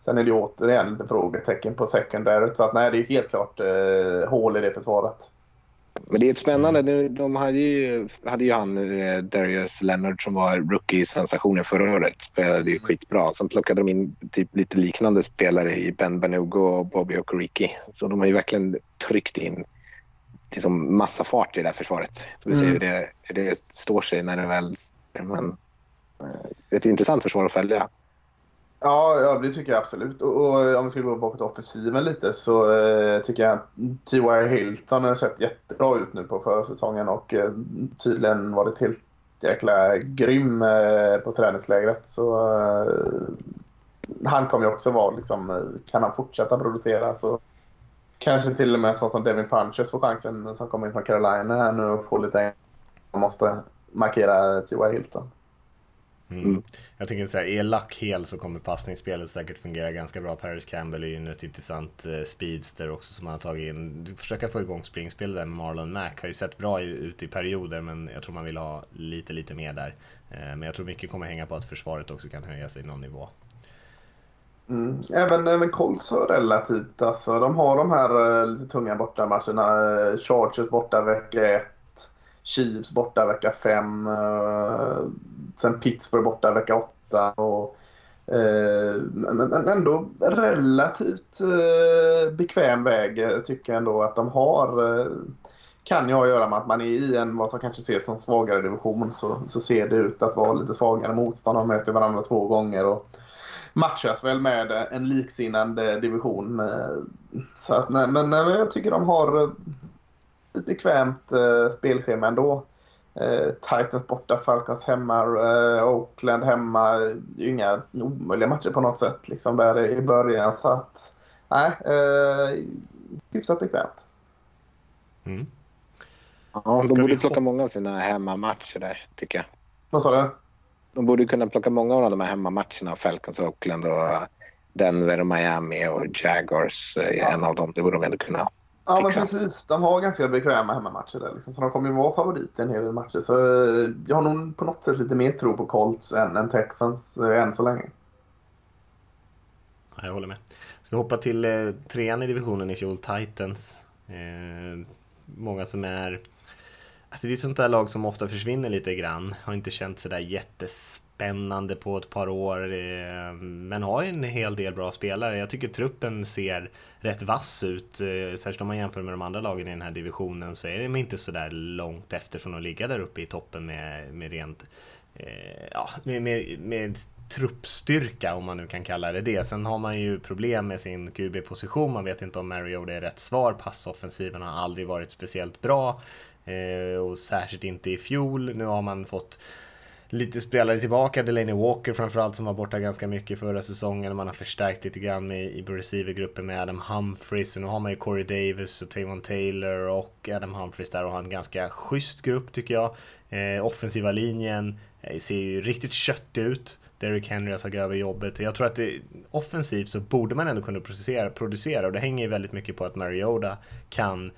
Sen är det återigen lite frågetecken på secondary. Så att, nej, det är helt klart eh, hål i det försvaret. Men det är ett spännande. De hade ju, hade ju han, eh, Darius Leonard, som var rookie-sensationen förra året. Spelade ju skitbra. Sen plockade de in typ lite liknande spelare i Ben Banugo och Bobby Okoriki. Så de har ju verkligen tryckt in liksom massa fart i det här försvaret. Så vi ser mm. hur, det, hur det står sig när det väl... Men, eh, ett intressant försvar att följa. Ja, ja, det tycker jag absolut. Och, och eh, om vi ska gå bakåt offensiven lite så eh, tycker jag att T.Y. Hilton har sett jättebra ut nu på försäsongen och eh, tydligen varit helt jäkla grym eh, på träningslägret. Så eh, han kommer ju också vara liksom, eh, kan han fortsätta producera så kanske till och med så som Devin Funches får chansen som kommer in från Carolina här nu och får lite man måste markera T.Y. Hilton. Mm. mm. Jag tänker så här, är Luck hel så kommer passningsspelet säkert fungera ganska bra. Paris Campbell är ju ett intressant eh, speedster också som man har tagit in. Försöka få igång springspel där med Marlon Mack. Har ju sett bra ut i perioder men jag tror man vill ha lite, lite mer där. Eh, men jag tror mycket kommer hänga på att försvaret också kan höja sig någon nivå. Mm. Även, även Colts relativt, alltså de har de här uh, lite tunga bortamatcherna. Chargers borta vecka 1. Chiefs borta vecka 5. Eh, sen Pittsburgh borta vecka 8. Och, eh, men ändå relativt eh, bekväm väg tycker jag ändå att de har. kan ju ha att göra med att man är i en vad som kanske ses som svagare division så, så ser det ut att vara lite svagare motstånd. De möter varandra två gånger. Och, matchas väl med en liksinnande division. Så att, men, nej, jag tycker de har bekvämt eh, spelschema ändå. Eh, Titans borta, Falcons hemma, eh, Oakland hemma. Det är ju inga omöjliga matcher på något sätt liksom där i början. Så att, nej, eh, hyfsat bekvämt. Mm. Ja, de borde plocka många av sina hemmamatcher där, tycker jag. Vad sa du? De borde kunna plocka många av de här hemmamatcherna, Falcons, Oakland och Denver, Miami och Jaguars. Eh, ja. En av dem, det borde de ändå kunna. Ja, men precis. De har ganska bekväma hemmamatcher där. Liksom. Så de kommer ju vara favoriter i en hel del matcher. Så eh, jag har nog på något sätt lite mer tro på Colts än, än Texans eh, än så länge. Ja, jag håller med. Ska vi hoppa till eh, trean i divisionen i fjol, Titans. Eh, många som är... Alltså det är ett sånt där lag som ofta försvinner lite grann. Har inte känt sådär jättes spännande på ett par år. Eh, men har ju en hel del bra spelare. Jag tycker truppen ser rätt vass ut. Eh, särskilt om man jämför med de andra lagen i den här divisionen så är de inte så där långt efter från att ligga där uppe i toppen med, med rent eh, ja, med, med, med truppstyrka om man nu kan kalla det det. Sen har man ju problem med sin QB-position. Man vet inte om Mario är rätt svar. Passoffensiven har aldrig varit speciellt bra eh, och särskilt inte i fjol. Nu har man fått lite spelare tillbaka. Delaney Walker framförallt som var borta ganska mycket förra säsongen. Man har förstärkt lite grann med, i receivergruppen med Adam Humphries. Och nu har man ju Corey Davis och Tavon Taylor och Adam Humphries där och har en ganska schysst grupp tycker jag. Eh, offensiva linjen eh, ser ju riktigt köttig ut. Derrick Henry har tagit över jobbet. Jag tror att det, offensivt så borde man ändå kunna producera, producera och det hänger ju väldigt mycket på att Mariota kan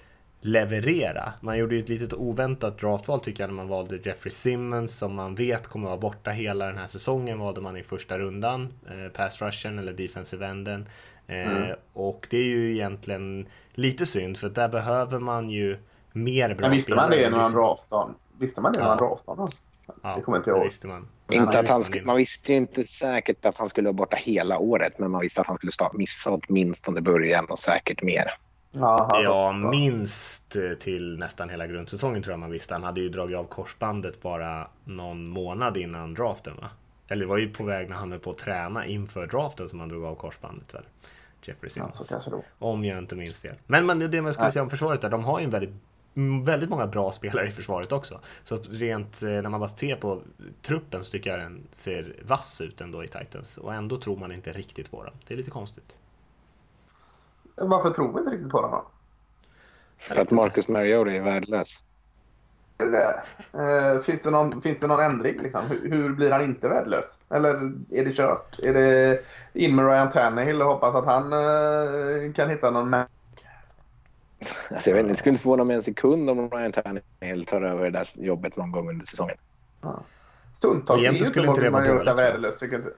leverera. Man gjorde ju ett litet oväntat draftval tycker jag när man valde Jeffrey Simmons som man vet kommer vara borta hela den här säsongen valde man i första rundan. Eh, pass rushen eller defensive enden. Eh, mm. Och det är ju egentligen lite synd för där behöver man ju mer bra Men visste man det när man draftade? Visste man det när man draftade? Ja, det kommer inte jag ihåg. Visste man. Inte att han, man visste ju inte säkert att han skulle vara borta hela året, men man visste att han skulle missa åtminstone början och säkert mer. Ja, alltså, ja, minst till nästan hela grundsäsongen tror jag man visste. Han hade ju dragit av korsbandet bara någon månad innan draften va? Eller var ju på väg när han höll på att träna inför draften som han drog av korsbandet väl? Jeffrey Simmons. Ja, om jag inte minns fel. Men, men det man skulle säga om försvaret där, de har ju en väldigt väldigt många bra spelare i försvaret också. Så rent eh, när man bara ser på truppen så tycker jag den ser vass ut ändå i Titans. Och ändå tror man inte riktigt på dem. Det är lite konstigt. Varför tror vi inte riktigt på dem då? För att Marcus Mariota är värdelös. Det. Eh, finns, det någon, finns det någon ändring? Liksom? Hur, hur, blir han inte värdelös? Eller är det kört? Är det in med Ryan Tannehill och hoppas att han eh, kan hitta någon Alltså jag vet inte, det skulle inte förvåna mig en sekund om Ryan Tannehill tar över det där jobbet någon gång under säsongen. Ja. Stundtals är ju inte Marcus Mariota värdelös, tycker jag inte.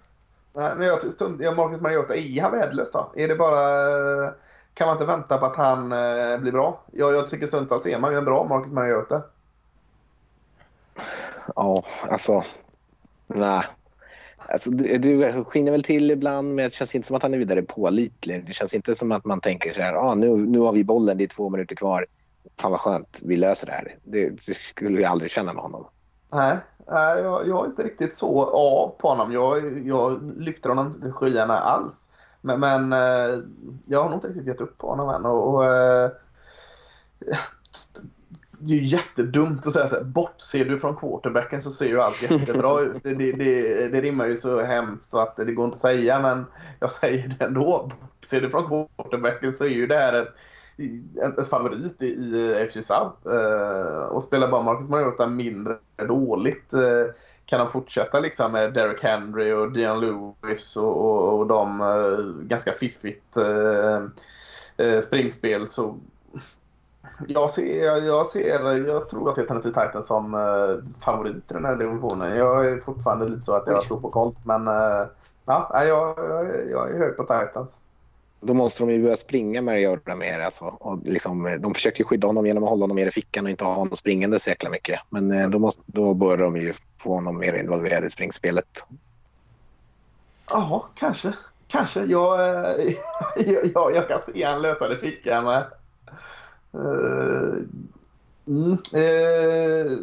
Nej, men jag, stund, jag Marcus Mariota, är han värdelös då? Är det bara... Eh, kan man inte vänta på att han eh, blir bra? Jag, jag tycker stundtals är man ju en bra Marcus Mariota. Ja, alltså... Nej. Alltså, du, du skiner väl till ibland, men det känns inte som att han är vidare pålitlig. Det känns inte som att man tänker så här, ah, nu, nu har vi bollen, det är två minuter kvar. Fan vad skönt, vi löser det här. Det, det skulle jag aldrig känna med honom. Nej, jag, jag är inte riktigt så av på honom. Jag, jag lyfter honom till skyarna alls. Men, men eh, jag har nog inte riktigt gett upp på honom än. Och, och eh, det är ju jättedumt att säga så här, bortser du från quarterbacken så ser ju allt jättebra ut. Det, det, det, det rimmar ju så hemskt så att det går inte att säga, men jag säger det ändå. Bortser du från quarterbacken så är ju det här ett, ett favorit i, i FC South. Uh, och spelar bara Marcus Mariota mindre dåligt uh, kan han fortsätta liksom med Derek Henry och Dion Lewis och, och, och de uh, ganska fiffigt springspel så jag ser, jag ser, jag tror jag ser Tennessee Titans som uh, favorit i den här divisionen. Jag är fortfarande lite så att jag tror på Colts, men uh, ja, jag, jag, jag är hög på Titans. Då måste de ju börja springa med Mariota mer. Alltså. Och liksom, de försöker skydda honom genom att hålla honom mer i fickan och inte ha honom springande så jäkla mycket. Men uh, då, måste, då bör de ju få honom mer involverad i springspelet. Ja, kanske. Kanske. Jag, jag, jag, jag kan se han lösa det fickan med. Eh, mm, eh.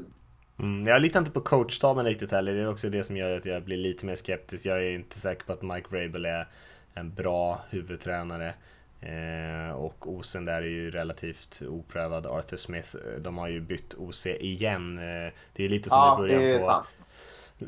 Mm, jag litar inte på coachstaben riktigt heller. Det är också det som gör att jag blir lite mer skeptisk. Jag är inte säker på att Mike Vrabel är en bra huvudtränare. Eh, och Osen där är ju relativt oprövad. Arthur Smith, eh, de har ju bytt OC igen. Eh, det är lite som ja, i början på... Sant.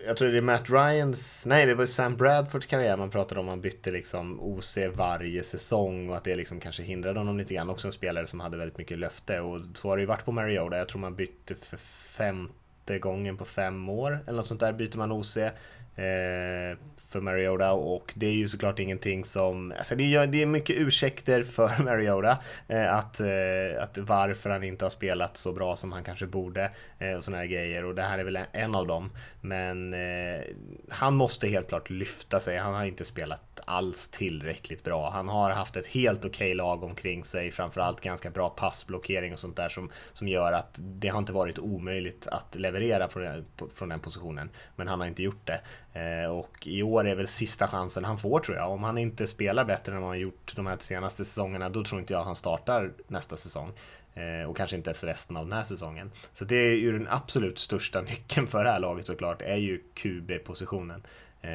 Jag tror det är Matt Ryans, nej det var Sam Bradfords karriär man pratade om. Han bytte liksom OC varje säsong och att det liksom kanske hindrade honom lite grann. Också en spelare som hade väldigt mycket löfte och så har det ju varit på Mariota. Jag tror man bytte för femte gången på fem år eller något sånt där byter man OC. Eh, för Mariota och det är ju såklart ingenting som, alltså det, är, det är mycket ursäkter för Mariota eh, att, eh, att varför han inte har spelat så bra som han kanske borde eh, och sådana här grejer och det här är väl en av dem. Men eh, han måste helt klart lyfta sig, han har inte spelat alls tillräckligt bra. Han har haft ett helt okej okay lag omkring sig, framförallt ganska bra passblockering och sånt där som, som gör att det har inte varit omöjligt att leverera på den, på, från den positionen. Men han har inte gjort det. Eh, och i år är väl sista chansen han får tror jag. Om han inte spelar bättre än vad han gjort de här senaste säsongerna, då tror inte jag han startar nästa säsong. Eh, och kanske inte ens resten av den här säsongen. Så det är ju den absolut största nyckeln för det här laget såklart, är ju QB-positionen. Eh,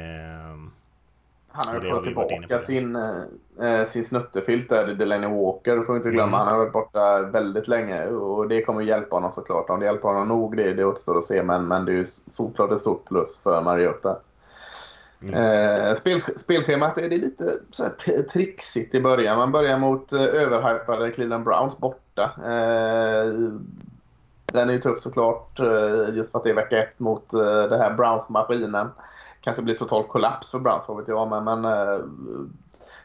han har ju fått tillbaka sin, äh, sin snuttefilt där, Delaney Walker. får inte glömma. Mm. Han har varit borta väldigt länge och det kommer hjälpa honom såklart. Om det hjälper honom nog, det, det återstår att se. Men, men det är ju såklart ett stort plus för Mariota. Mm. Eh, spel, spelschemat är det lite så här trixigt i början. Man börjar mot eh, överhypade Cleveland Browns borta. Eh, den är ju tuff såklart eh, just för att det är vecka ett mot eh, den här Browns-maskinen kanske blir total kollaps för Browns, vad vet jag. Men, men eh,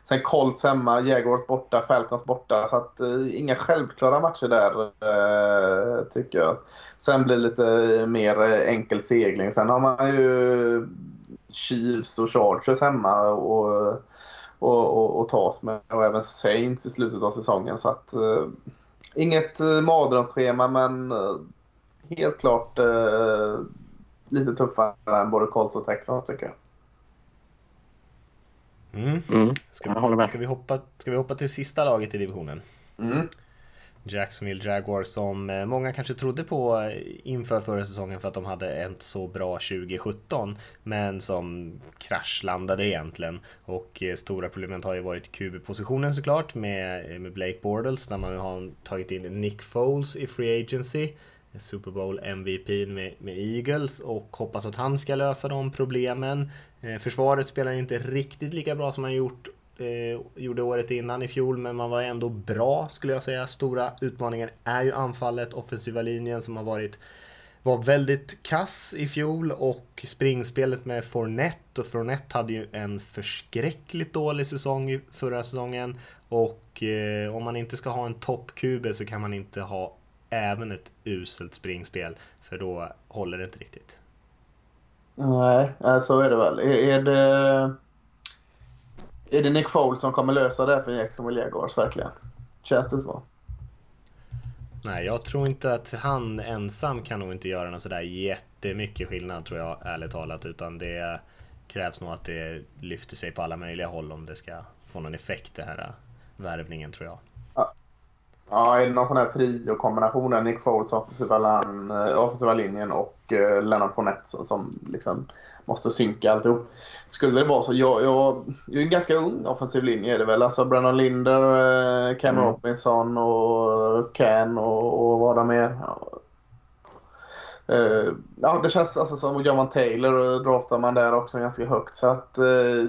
sen Colts hemma, Jaguars borta, Falcons borta. Så att eh, inga självklara matcher där, eh, tycker jag. Sen blir det lite mer eh, enkel segling. Sen har man ju Chiefs och Chargers hemma och, och, och, och tas med. Och även Saints i slutet av säsongen. Så att, eh, inget eh, mardrömsschema, men eh, helt klart eh, lite tuffare än både Colts och Texans tycker jag. Mm. Mm. Ska, vi, ska, vi hoppa, ska vi hoppa till sista laget i divisionen? Mm. Jacksonville Jaguars som eh, många kanske trodde på eh, inför förra säsongen för att de hade ett så bra 2017 men som kraschlandade egentligen och eh, stora problemet har ju varit QB-positionen såklart med, med Blake Bortles när man har tagit in Nick Foles i Free Agency Super Bowl MVP med, med Eagles och hoppas att han ska lösa de problemen. Försvaret spelar inte riktigt lika bra som man gjort, eh, gjorde året innan i fjol, men man var ändå bra skulle jag säga. Stora utmaningen är ju anfallet, offensiva linjen som har varit var väldigt kass i fjol och springspelet med Fournette och Fournette hade ju en förskräckligt dålig säsong förra säsongen och eh, om man inte ska ha en toppkube så kan man inte ha även ett uselt springspel. För då håller det inte riktigt. Nej, så är det väl. Är, är det... Är det Nick Foles som kommer lösa det för Jacksonville Jaguars verkligen? Känns det så? Nej, jag tror inte att han ensam kan nog inte göra någon sådär jättemycket skillnad tror jag, ärligt talat. Utan det krävs nog att det lyfter sig på alla möjliga håll om det ska få någon effekt det här värvningen tror jag. Ja, är det någon sån här trio-kombination där Nick Foles offensiva, eh, offensiva linjen och uh, Leonard Fournette som liksom måste synka alltihop. Skulle det vara så, jag, jag, jag är en ganska ung offensiv linje är det väl. Alltså Brennan Linder, uh, Cam mm. Robinson och Ken och, och vad de är. Uh, ja, det känns alltså som Javan Taylor draftar man där också ganska högt. Så att uh,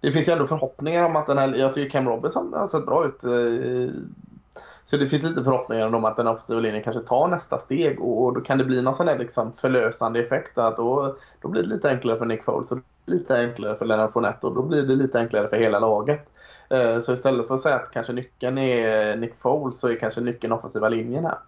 det finns ju ändå förhoppningar om att den här, jag tycker Cam Robinson har sett bra ut så det finns lite förhoppningar om att den offensiva linjen kanske tar nästa steg och, då kan det bli någon sån där liksom förlösande effekt. Att då, då blir det lite enklare för Nick Foles och lite enklare för Lennart Fournette och då blir det lite enklare för hela laget. Eh, så istället för att säga att kanske nyckeln är Nick Foles så är kanske nyckeln offensiva linjen här.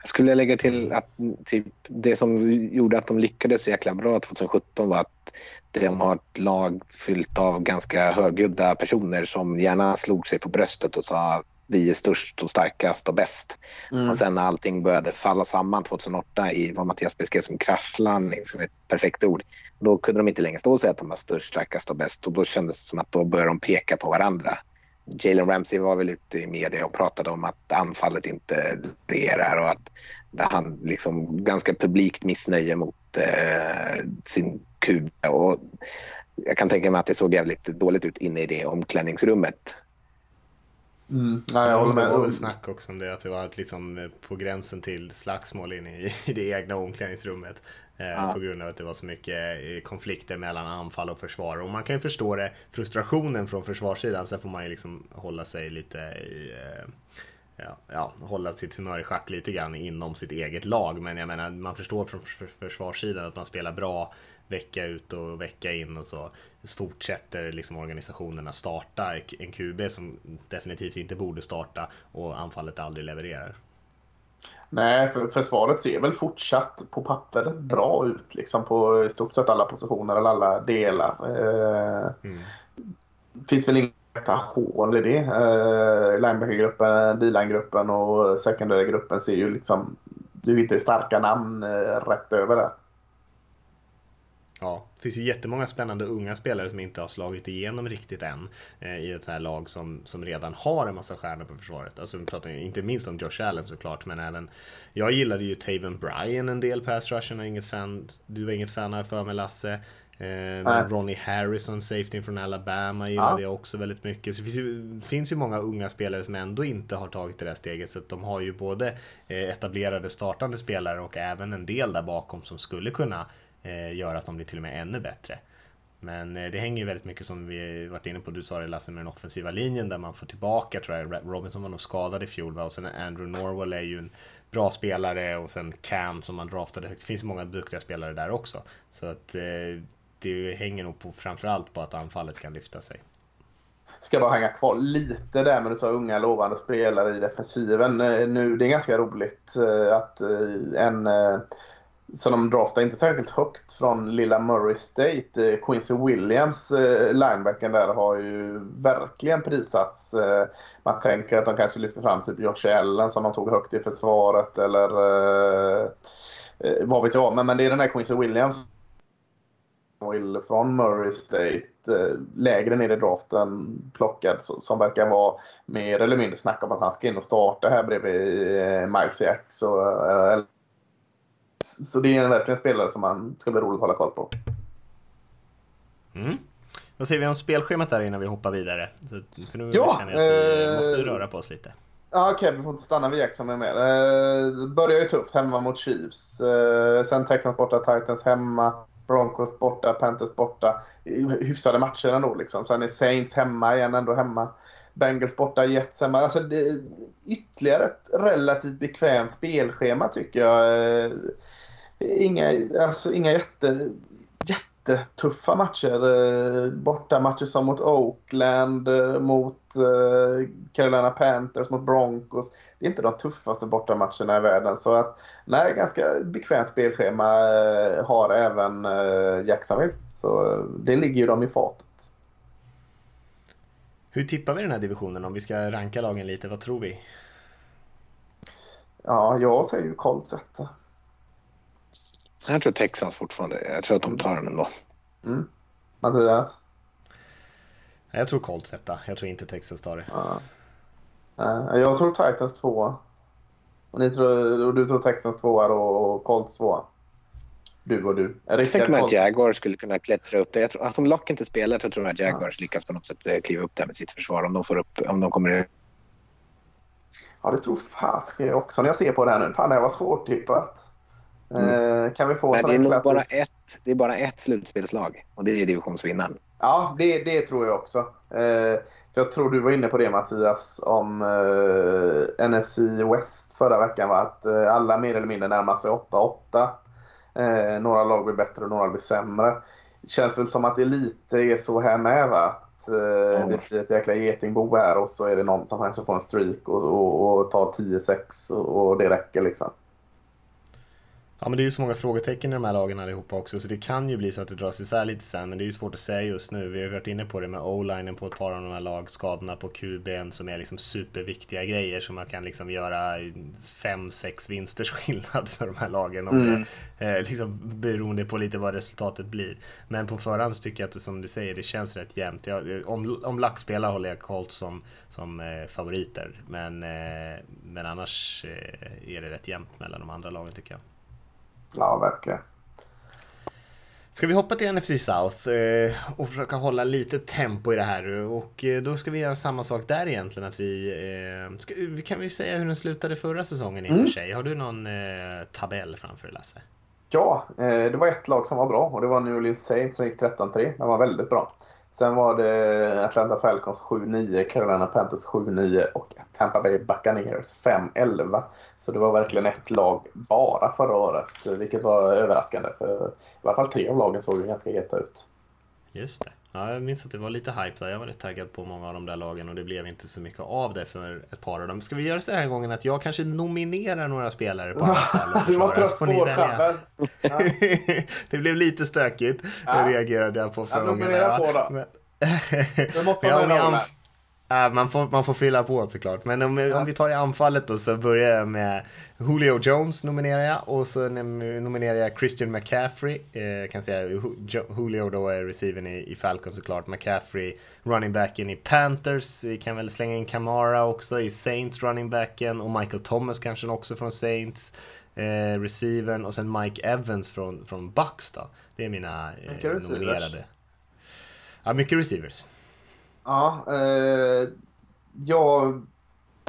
Jag skulle lägga till att typ, det som gjorde att de lyckades så jäkla bra 2017 var att de har ett lag fyllt av ganska högljudda personer som gärna slog sig på bröstet och sa vi är störst och starkast och bäst. Mm. Och sen när allting började falla samman 2008 i vad Mattias beskrev som kraschlandning, som är ett perfekt ord, då kunde de inte längre stå och säga att de var störst, starkast och bäst och då kändes det som att då började de peka på varandra. Jalen Ramsey var väl ute i media och pratade om att anfallet inte regerar och att han liksom ganska publikt missnöje mot eh, sin kub. Och jag kan tänka mig att det såg jävligt dåligt ut inne i det omklädningsrummet. Mm. Nej, jag håller med. Det var väl snack också om det, att det var liksom eh, på gränsen till slagsmål inne i, i det egna omklädningsrummet. Eh, ja. På grund av att det var så mycket eh, konflikter mellan anfall och försvar. Och man kan ju förstå det, frustrationen från försvarssidan. Sen får man ju liksom hålla sig lite i, ja, ja, hålla sitt humör i schack lite grann inom sitt eget lag. Men jag menar, man förstår från försvarssidan att man spelar bra vecka ut och vecka in och så fortsätter liksom organisationerna starta en QB som definitivt inte borde starta och anfallet aldrig levererar. Nej, för försvaret ser väl fortsatt på pappret bra ut liksom på i stort sett alla positioner eller alla delar. Eh, mm. finns väl inga hål i det. Eh, Linebackergruppen, D-line-gruppen och secondary-gruppen ser ju liksom... Du hittar ju starka namn eh, rätt över det. Ja, det finns ju jättemånga spännande unga spelare som inte har slagit igenom riktigt än eh, i ett så här lag som, som redan har en massa stjärnor på försvaret. Alltså, vi pratar inte minst om Josh Allen såklart, men även jag gillade ju Taven Bryan en del pass rushen, inget fan, du var inget fan av för mig Lasse. Eh, Ronnie Harrison, safety från Alabama, gillade ja. jag också väldigt mycket. Så det finns ju, finns ju många unga spelare som ändå inte har tagit det där steget. Så de har ju både eh, etablerade startande spelare och även en del där bakom som skulle kunna eh, att de blir till och med ännu bättre. Men eh, det hänger ju väldigt mycket som vi varit inne på, du sa det Lasse, med den offensiva linjen där man får tillbaka, tror jag, Robinson var nog skadad i fjol va? och sen Andrew Norwell är ju en bra spelare och sen Cam som man draftade högt. Det finns många duktiga spelare där också. Så att eh, det hänger nog på, framförallt på att anfallet kan lyfta sig. Ska bara hänga kvar lite där med du sa unga lovande spelare i defensiven. Eh, nu, det är ganska roligt eh, att eh, en så de draftar inte särskilt högt från lilla Murray State. Eh, Quincy Williams, eh, linebacken där, har ju verkligen prisats. Eh, man tänker att de kanske lyfter fram typ Josh Allen som de tog högt i försvaret eller vad vet jag. Men, men det är den där Quincy Williams från Murray State lägre ner i draften plockad som verkar vara mer eller mindre snack om att han ska in och starta här bredvid Miles Jacks. Så, så det är verkligen en spelare som man ska bli roligt att hålla koll på. Mm. Vad säger vi om spelschemat där innan vi hoppar vidare? För nu ja, känner jag att vi måste röra på oss lite. Ja, okej, okay, vi får inte stanna vid Jackson mer. Eh, börjar ju tufft hemma mot Chiefs. Eh, sen Texans borta, Titans hemma. Broncos borta, Panthers borta. Hyfsade matcher ändå liksom. Sen är Saints hemma igen, ändå hemma. Bengals borta, Jets hemma. Alltså, det ytterligare ett relativt bekvämt spelschema tycker jag. Eh, inga, alltså, inga jätte, jättetuffa matcher. Eh, borta matcher som mot Oakland, eh, mot Carolina Panthers, mot Broncos. Det är inte de tuffaste bortamatcherna i världen. Så att, nej, ganska bekvämt spelschema har även Jacksonville. Så det ligger ju dem i fatet. Hur tippar vi den här divisionen om vi ska ranka lagen lite? Vad tror vi? Ja, jag säger ju Colts etta. Jag tror Texans fortfarande. Jag tror att de tar den ändå. Mm. Mattias? Jag tror Colts etta. Jag tror inte Texas tar det. Ja. Jag tror Titans tvåa. Och, ni tror, och du tror Texans tvåa och Colts tvåa. Du och du. Jag tänker mig att Jaguars skulle kunna klättra upp där. Jag tror, att om Lock inte spelar så tror jag att Jaguars ja. lyckas på något sätt eh, kliva upp där med sitt försvar. Om de, får upp, om de kommer... Ja, det tror fasiken också när jag ser på det här nu. Fan, det här var svårtippat. Mm. Eh, kan vi få Nej, det, är nog bara ett, det är bara ett slutspelslag och det är divisionsvinnaren. Ja, det, det tror jag också. Eh, jag tror du var inne på det Mattias om eh, NFC West förra veckan. Va? Att eh, alla mer eller mindre närmar sig 8-8. Eh, några lag blir bättre och några blir sämre. Det känns väl som att det lite är så här med. Va? Att, mm. Det blir ett jäkla getingbo här och så är det någon som kanske får en streak och, och, och tar 10-6 och, och det räcker liksom. Ja men det är ju så många frågetecken i de här lagen allihopa också så det kan ju bli så att det dras isär lite sen men det är ju svårt att säga just nu. Vi har varit inne på det med o-linen på ett par av de här lag, skadorna på QB'n som är liksom superviktiga grejer som man kan liksom göra 5-6 vinsters skillnad för de här lagen. Och mm. det, eh, liksom beroende på lite vad resultatet blir. Men på förhand så tycker jag att det, som du säger, det känns rätt jämnt. Jag, om, om lack spelar håller jag Colts som, som eh, favoriter. Men, eh, men annars eh, är det rätt jämnt mellan de andra lagen tycker jag. Ja, verkligen. Ska vi hoppa till NFC South eh, och försöka hålla lite tempo i det här och eh, då ska vi göra samma sak där egentligen att vi eh, ska, kan vi säga hur den slutade förra säsongen i och mm. för sig. Har du någon tabell framför dig Lasse? Ja, det var ett lag som var bra och det var New Orleans Saints som gick 13-3. De var väldigt bra. Sen var det Atlanta Falcons 7-9, Carolina Panthers 7-9 och Tampa Bay Buccaneers 5-11. Så det var verkligen ett lag bara förra året, vilket var överraskande. För I alla fall tre av lagen såg ju ganska heta ut. Just det. Ja, jag minns att det var lite hype där. Jag var rätt taggad på många av de där lagen och det blev inte så mycket av det för ett par av dem. Ska vi göra så här en gången att jag kanske nominerar några spelare på alla fall? du var trött på. Ja. det blev lite stökigt. Ja. Det reagerade jag på förra gången. Nominera på då. Men... du måste ha med Äh, man, får, man får fylla på såklart. Men om, ja. om vi tar i anfallet då så börjar jag med Julio Jones nominerar jag och så nominerar jag Christian McCaffrey. Eh, kan säga Julio då är receiven i, i Falcon såklart. McCaffrey running backen i Panthers. Vi kan väl slänga in Camara också i Saints running backen och Michael Thomas kanske också från Saints. Eh, receivern och sen Mike Evans från, från Bucks då. Det är mina eh, nominerade. Ja, mycket receivers. Ja, eh, jag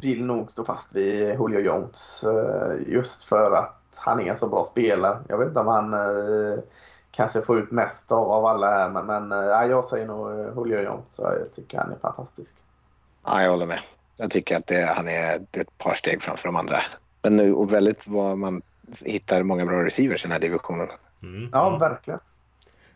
vill nog stå fast vid Julio Jones eh, just för att han är en så bra spelare. Jag vet inte om han eh, kanske får ut mest av, av alla här, men, men eh, jag säger nog eh, Julio Jones. Så jag tycker han är fantastisk. Ja, jag håller med. Jag tycker att det, han är ett par steg framför de andra. Men nu, och väldigt vad man hittar många bra receivers i den här divisionen. Mm. Ja, verkligen.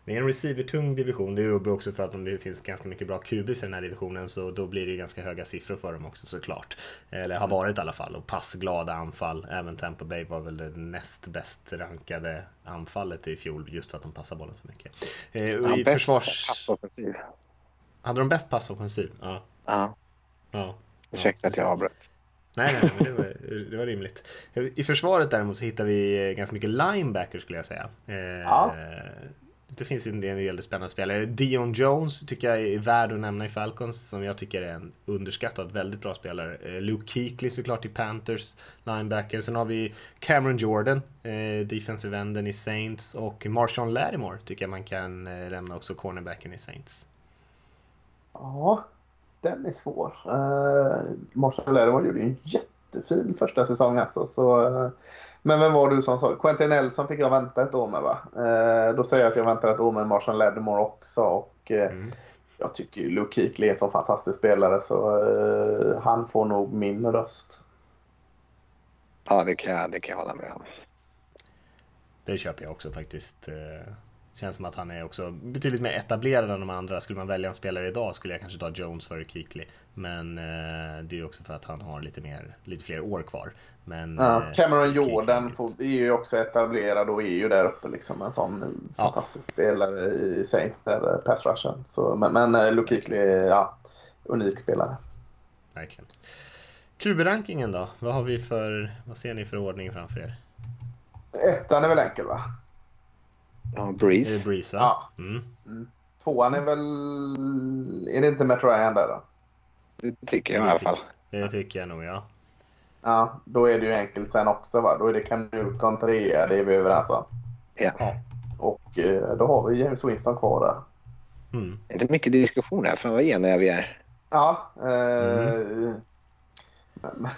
Det är en receiver-tung division. Det beror också för att det finns ganska mycket bra kubis i den här divisionen så då blir det ganska höga siffror för dem också såklart. Eller har varit i alla fall. Och passglada anfall. Även Tampa Bay var väl det näst bäst rankade anfallet i fjol just för att de passar bollen så mycket. Eh, i försvars... passoffensiv. Hade de bäst passoffensiv? Ja. Ja. ja. Ursäkta att jag avbröt. Nej, nej, men det var, det var rimligt. I försvaret däremot så hittar vi ganska mycket linebackers skulle jag säga. Eh, ja det finns ju en del spännande spelare. Dion Jones tycker jag är värd att nämna i Falcons som jag tycker är en underskattad, väldigt bra spelare. Eh, Luke Keekly såklart i Panthers, linebacker. Sen har vi Cameron Jordan, eh, defensive enden i Saints och Marshawn Lattimore tycker jag man kan eh, nämna också, cornerbacken i Saints. Ja, den är svår. Uh, Marshawn Lattimore gjorde ju en jättefin första säsong alltså. Så, uh, men vem var du som sa? Quentin Nelson fick jag vänta ett år med va? Eh, då säger jag att jag väntar ett år med Marshall Lattimore också. Och, eh, mm. Jag tycker ju Luke Kuechly är en så fantastisk spelare så eh, han får nog min röst. Ja, det kan jag, det kan jag hålla med om. Det köper jag också faktiskt. Eh, känns som att han är också betydligt mer etablerad än de andra. Skulle man välja en spelare idag skulle jag kanske ta Jones före Keekly. Men eh, det är också för att han har lite, mer, lite fler år kvar. Men, ja, eh, Cameron Jordan får, är ju också etablerad och är ju där uppe liksom. En sån ja. fantastisk spelare i Saints, där, eh, pass rushen. Så, men men eh, Luke är ja, unik spelare. Verkligen. QB-rankingen då? Vad har vi för, vad ser ni för ordning framför er? Ettan är väl enkel va? Ja, Breeze. Är det Breeze ja. Mm. Mm. Tvåan är väl... Är det inte Matt Ryan där då? Det tycker jag i alla fall. Det tycker jag nog ja. Ja, då är det ju enkelt sen också va. Då är det Cam Newton trea, det är vi överens om. Ja. Och eh, då har vi James Winston kvar där. Mm. Inte mycket diskussion här, fan vad eniga vi är. Ja. Eh, mm. men,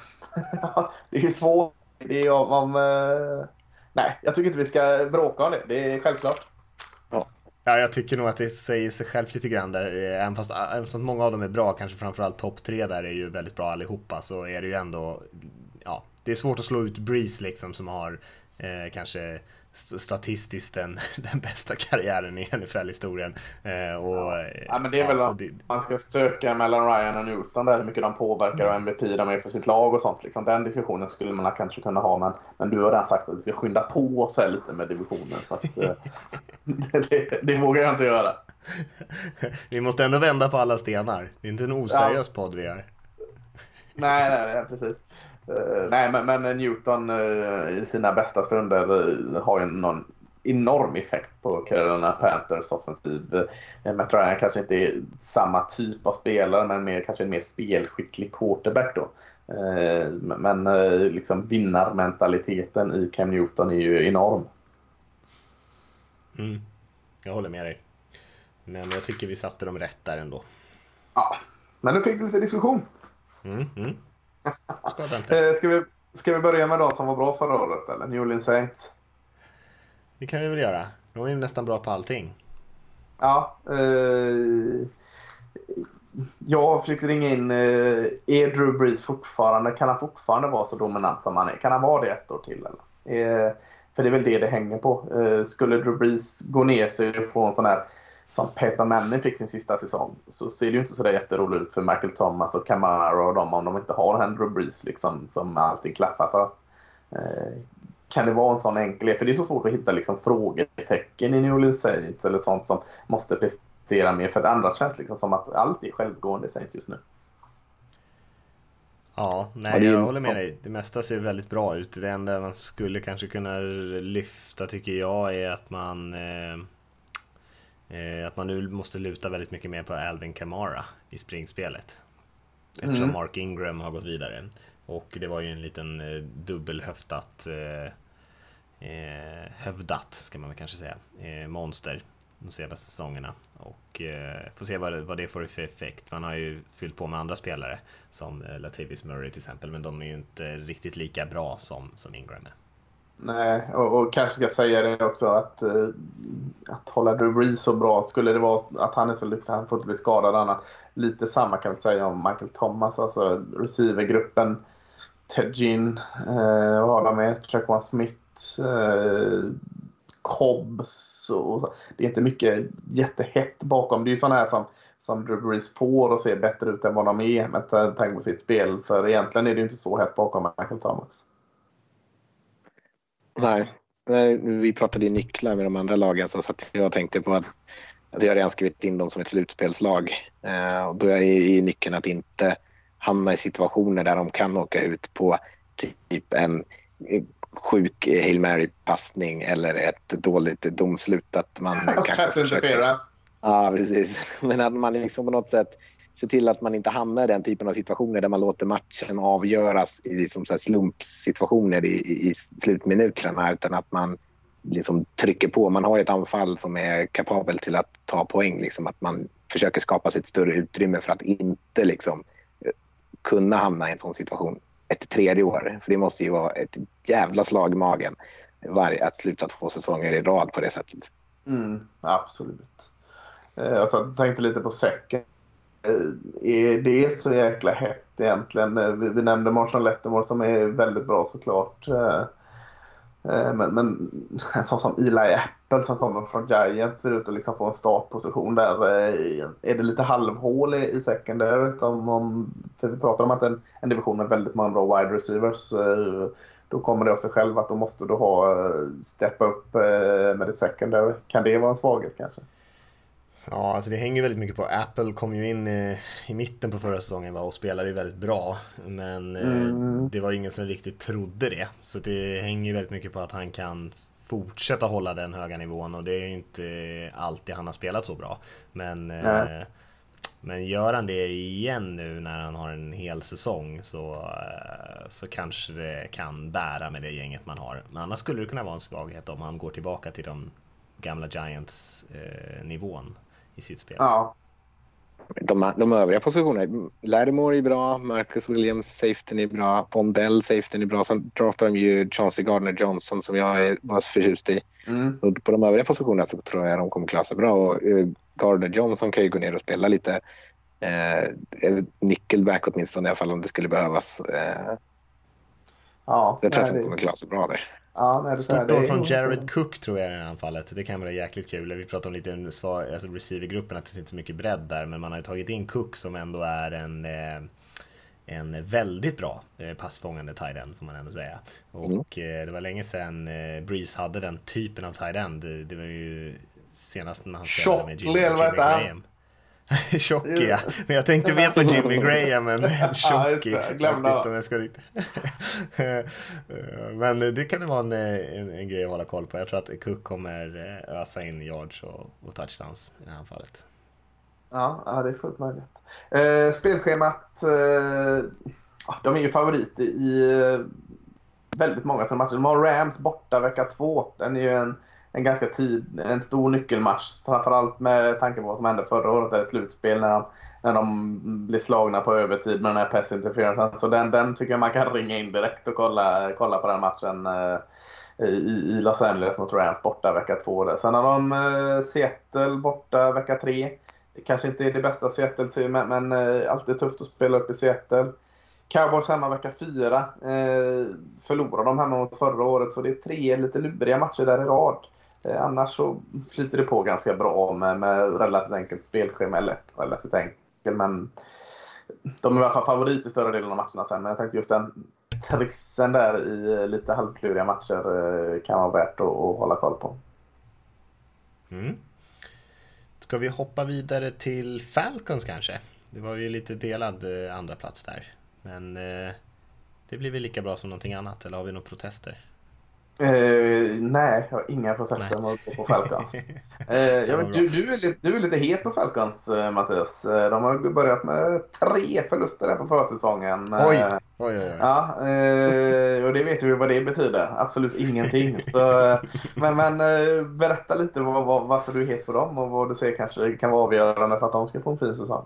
det är svårt. Det är om... om eh, nej, jag tycker inte vi ska bråka om det. Det är självklart. Ja, jag tycker nog att det säger sig självt lite grann där. Även fast, även fast många av dem är bra, kanske framförallt topp tre där är ju väldigt bra allihopa, så är det ju ändå... Ja, det är svårt att slå ut Breeze liksom som har eh, kanske statistiskt den, den bästa karriären i NFL-historien. Eh, och, ja. ja. men det är väl ja, det... man ska stöka mellan Ryan och Newton där, hur mycket de påverkar och MVP de är för sitt lag och sånt. Liksom. Den diskussionen skulle man kanske kunna ha, men, men du har redan sagt att vi ska skynda på oss här lite med divisionen. Så att, eh, det, det, det, vågar jag inte göra. vi måste ändå vända på alla stenar. Det är inte en oseriös ja. podd vi är. Nej, nej, nej, precis. Uh, nej, men, men Newton uh, i sina bästa stunder uh, har ju någon enorm effekt på Carolina Panthers offensiv. Matt Ryan kanske inte är samma typ av spelare, men mer, kanske en mer spelskicklig quarterback då. men liksom vinnarmentaliteten i Cam Newton är ju enorm. Mm. Jag håller med dig. Men jag tycker vi satte dem rätt där ändå. Ja, men nu fick vi lite diskussion. Mm, mm. Eh, ska, vi, ska vi börja med de som var bra förra året eller? New Orleans Saints? Det kan vi väl göra. De är ju nästan bra på allting. Ja. Eh, jag försökte ringa in. Eh, är Drew Brees fortfarande, kan han fortfarande vara så dominant som han är? Kan han vara det ett år till? Eller? Eh, för det är väl det det hänger på. Eh, skulle Drew Brees gå ner sig och få en sån här som Peter Manning fick sin sista säsong så ser det ju inte så jätteroligt ut för Michael Thomas och Camara och dem om de inte har Andrew Breeze liksom, som allting klaffar för. Eh, kan det vara en sån enkelhet? För det är så svårt att hitta liksom, frågetecken i New Orleans Saints eller sånt som måste prestera mer. För det andra känns liksom som att allt är självgående i Saints just nu. Ja, nej, ja, jag håller med dig. Det mesta ser väldigt bra ut. Det enda man skulle kanske kunna lyfta tycker jag är att man eh, att man nu måste luta väldigt mycket mer på Alvin Kamara i springspelet. Eftersom mm. Mark Ingram har gått vidare. Och det var ju en liten eh, dubbelhöftat eh, eh, hövdat, ska man väl kanske säga, eh, monster de senaste säsongerna. Och eh, får se vad det, vad det får för effekt. Man har ju fyllt på med andra spelare som eh, Latavius Murray till exempel, men de är ju inte riktigt lika bra som, som Ingram är. Nej, och, och, kanske ska säga det också att, eh, att hålla Drew Brees så bra, skulle det vara att han är så lycklig, han får inte bli skadad annat. Lite samma kan vi säga om Michael Thomas, alltså receivergruppen. Ted Ginn, eh, vad har de med? Traquan Smith, eh, Cobbs och så. Det är inte mycket jättehett bakom. Det är ju sådana här som, som Drew Brees får och ser bättre ut än vad de är med tanke på sitt spel. För egentligen är det ju inte så hett bakom Michael Thomas. Nej, vi pratade ju nycklar med de andra lagen så att jag tänkte på att, att jag redan skrivit in dem som ett slutspelslag. Eh, och då är ju nyckeln att inte hamna i situationer där de kan åka ut på typ en sjuk Hail Mary-passning eller ett dåligt domslut. Att man kanske försöker... Ja, precis. Men att man liksom på något sätt Se till att man inte hamnar i den typen av situationer där man låter matchen avgöras i liksom så slumpsituationer i, i slutminuterna utan att man liksom trycker på. Man har ett anfall som är kapabel till att ta poäng. Liksom, att man försöker skapa sig ett större utrymme för att inte liksom, eh, kunna hamna i en sån situation ett tredje år. För det måste ju vara ett jävla slag i magen varje, att sluta två säsonger i rad på det sättet. Mm, absolut. Eh, jag tänkte lite på säcken. Eh, eh, det är så jäkla hett egentligen? Eh, vi nämnde Marshall Lettermore som är väldigt bra såklart. Men, men en sån som Eli Apple som kommer från Giants ser ut att liksom få en startposition där. Är det lite halvhål i, i secondaryt? Om, om, för vi pratar om att en, en division med väldigt många bra wide receivers. Då kommer det av sig själv att då måste du ha steppa upp med ditt secondary. Kan det vara en svaghet kanske? Ja, alltså det hänger väldigt mycket på. Apple kom ju in i, i mitten på förra säsongen va, och spelade ju väldigt bra. Men eh, mm. eh, det var ingen som riktigt trodde det. Så det hänger väldigt mycket på att han kan fortsätta hålla den höga nivån och det är ju inte alltid han har spelat så bra. Men, eh, men gör han det igen nu när han har en hel säsong så, eh, så kanske det kan bära med det gänget man har. Men annars skulle det kunna vara en svaghet om han går tillbaka till de gamla Giants-nivån. Eh, i sitt spel. Ja. De, de övriga positionerna, Lattimore är bra, Marcus Williams, safetyn är bra, Pondell, safetyn är bra. Sen draftar de ju Chauncey Gardner Johnson som jag är bara förtjust i. Mm. Och på de övriga positionerna så tror jag de kommer klara sig bra. Och, uh, Gardner Johnson kan ju gå ner och spela lite uh, nickelback åtminstone i alla fall om det skulle behövas. Uh, ja, så jag tror att de kommer klara sig bra där. Ja, nej, Stort år från Jared Cook tror jag i det här fallet. Det kan vara jäkligt kul. Vi pratade om lite svar, alltså receivergruppen, att det finns så mycket bredd där. Men man har ju tagit in Cook som ändå är en eh, en väldigt bra eh, passfångande tight end får man ändå säga. Och mm. det var länge sedan Breeze hade den typen av tight end. Det var ju senast när han spelade med Jimmy Graham. Tjocki ja. Men jag tänkte mer på Jimmy Graham än Tjocki. Glömde om jag ska Men det kan vara en, en, en, grej att hålla koll på. Jag tror att Cook kommer eh, ösa in yards och, och touchdowns i det här fallet. Ja, ja det är fullt möjligt. Eh, spelschemat. Eh, de är ju favorit i eh, väldigt många matcher. De har Rams borta vecka två. Den är ju en en ganska tid, en stor nyckelmatch. Framförallt med tanke på vad som hände förra året i slutspel när de, när de blev slagna på övertid med den här pass interference. Så den, den tycker jag man kan ringa in direkt och kolla, kolla på den matchen eh, i, i Los Angeles mot Rams borta vecka två. Sen har de eh, Seattle borta vecka tre. Kanske inte är det bästa Seattle men, men eh, alltid tufft att spela upp i Seattle. Cowboys hemma vecka fyra. Eh, förlorade de hemma mot förra året så det är tre lite luriga matcher där i rad. Eh, annars så flyter det på ganska bra med, med relativt enkelt spelschema. Eller relativt enkelt, men de är i alla fall favorit i större delen av matcherna sen. Men jag tänkte just den trissen där i eh, lite halvkluriga matcher eh, kan vara värt att, att hålla koll på. Mm. Ska vi hoppa vidare till Falcons kanske? Det var ju lite delad andra plats där. Men det blir väl lika bra som någonting annat, eller har vi några protester? Eh, nej, jag har inga protester mot på Falcons. jag vet, du, du, är lite, du är lite het på Falcons, eh, Mattias. De har börjat med tre förluster här på försäsongen. Oj, oj, oj. oj. Ja, och det vet vi vad det betyder. Absolut ingenting. Så, men men berätta lite vad, vad, varför du är het på dem och vad du ser kanske kan vara avgörande för att de ska få en fin säsong.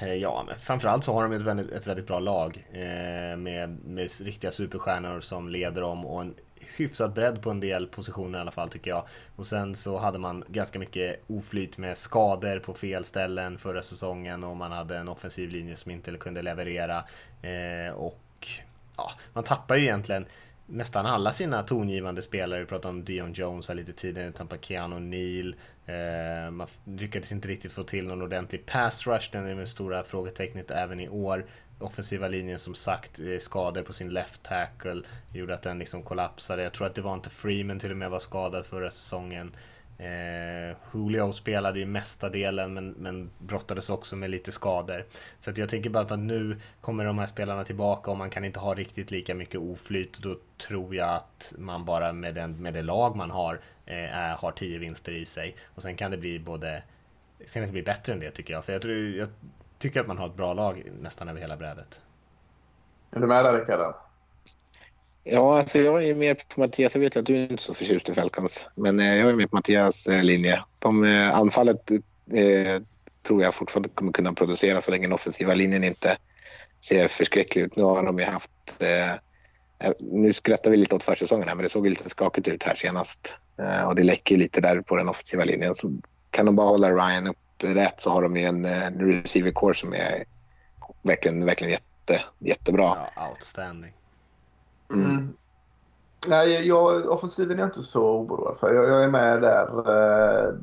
Eh, ja, men framförallt så har de ett väldigt, ett väldigt bra lag eh, med, med riktiga superstjärnor som leder dem och en hyfsad bredd på en del positioner i alla fall tycker jag. Och sen så hade man ganska mycket oflyt med skador på fel ställen förra säsongen och man hade en offensiv linje som inte kunde leverera. Eh, och ja, man tappar ju egentligen nästan alla sina tongivande spelare. Vi pratade om Dion Jones här lite tidigare, Tampa Keanu Neal. Eh, man lyckades inte riktigt få till någon ordentlig pass rush, den är det stora frågetecknet även i år. Offensiva linjen som sagt, eh, skador på sin left tackle gjorde att den liksom kollapsade. Jag tror att det var inte Freeman till och med var skadad förra säsongen. Eh, Julio spelade ju mesta delen men, men brottades också med lite skador. Så att jag tänker bara att nu kommer de här spelarna tillbaka och man kan inte ha riktigt lika mycket oflyt. Då tror jag att man bara med, den, med det lag man har eh, har tio vinster i sig. Och sen kan det bli både Sen kan det bli bättre än det tycker jag. För jag, tror, jag tycker att man har ett bra lag nästan över hela brädet. Är du med där Rickard? Ja, alltså jag är mer på Mattias. Jag vet att du är inte så förtjust i Falcons, men eh, jag är med på Mattias eh, linje. De, eh, anfallet eh, tror jag fortfarande kommer kunna producera så länge den offensiva linjen inte ser förskräcklig ut. Nu har de ju haft... Eh, nu skrattar vi lite åt försäsongen här, men det såg lite skakigt ut här senast. Eh, och det läcker lite där på den offensiva linjen. Så kan de bara hålla Ryan upp rätt så har de ju en, en receiver core som är verkligen, verkligen jätte, jättebra. Ja, outstanding. Mm. mm. Nej, jag, offensiven är jag inte så oroad för. Jag, jag, är med där. Eh,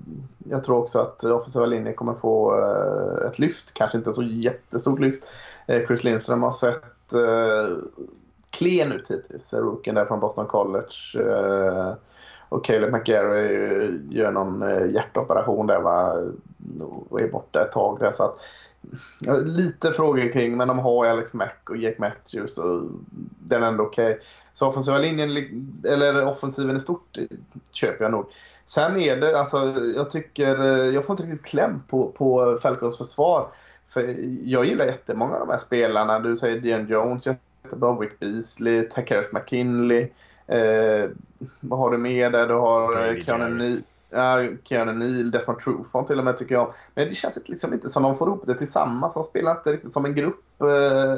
jag tror också att offensiva linjen kommer få eh, ett lyft. Kanske inte så jättestort lyft. Eh, Chris Lindström har sett klen ut hittills. Rookien där från Boston College. Och Caleb McGarry gör någon hjärtoperation där va? Och är borta ett tag där. Så att, lite frågor kring, men de har Alex Mack och Jake Matthews och den är ändå okej. Okay. Så offensiva linjen, eller offensiven i stort, köper jag nog. Sen är det, alltså jag tycker, jag får inte riktigt kläm på, på Falcons försvar. För jag gillar jättemånga av de här spelarna. Du säger Dion Jones, jättebra. Wick Beasley, Takaris McKinley. Eh, vad har du mer där? Du har Keanu Uh, Keanu Neal, Desmond Trufant till och med tycker jag. Men det känns liksom inte som de får ihop det tillsammans. De spelar inte riktigt som en grupp. Eh,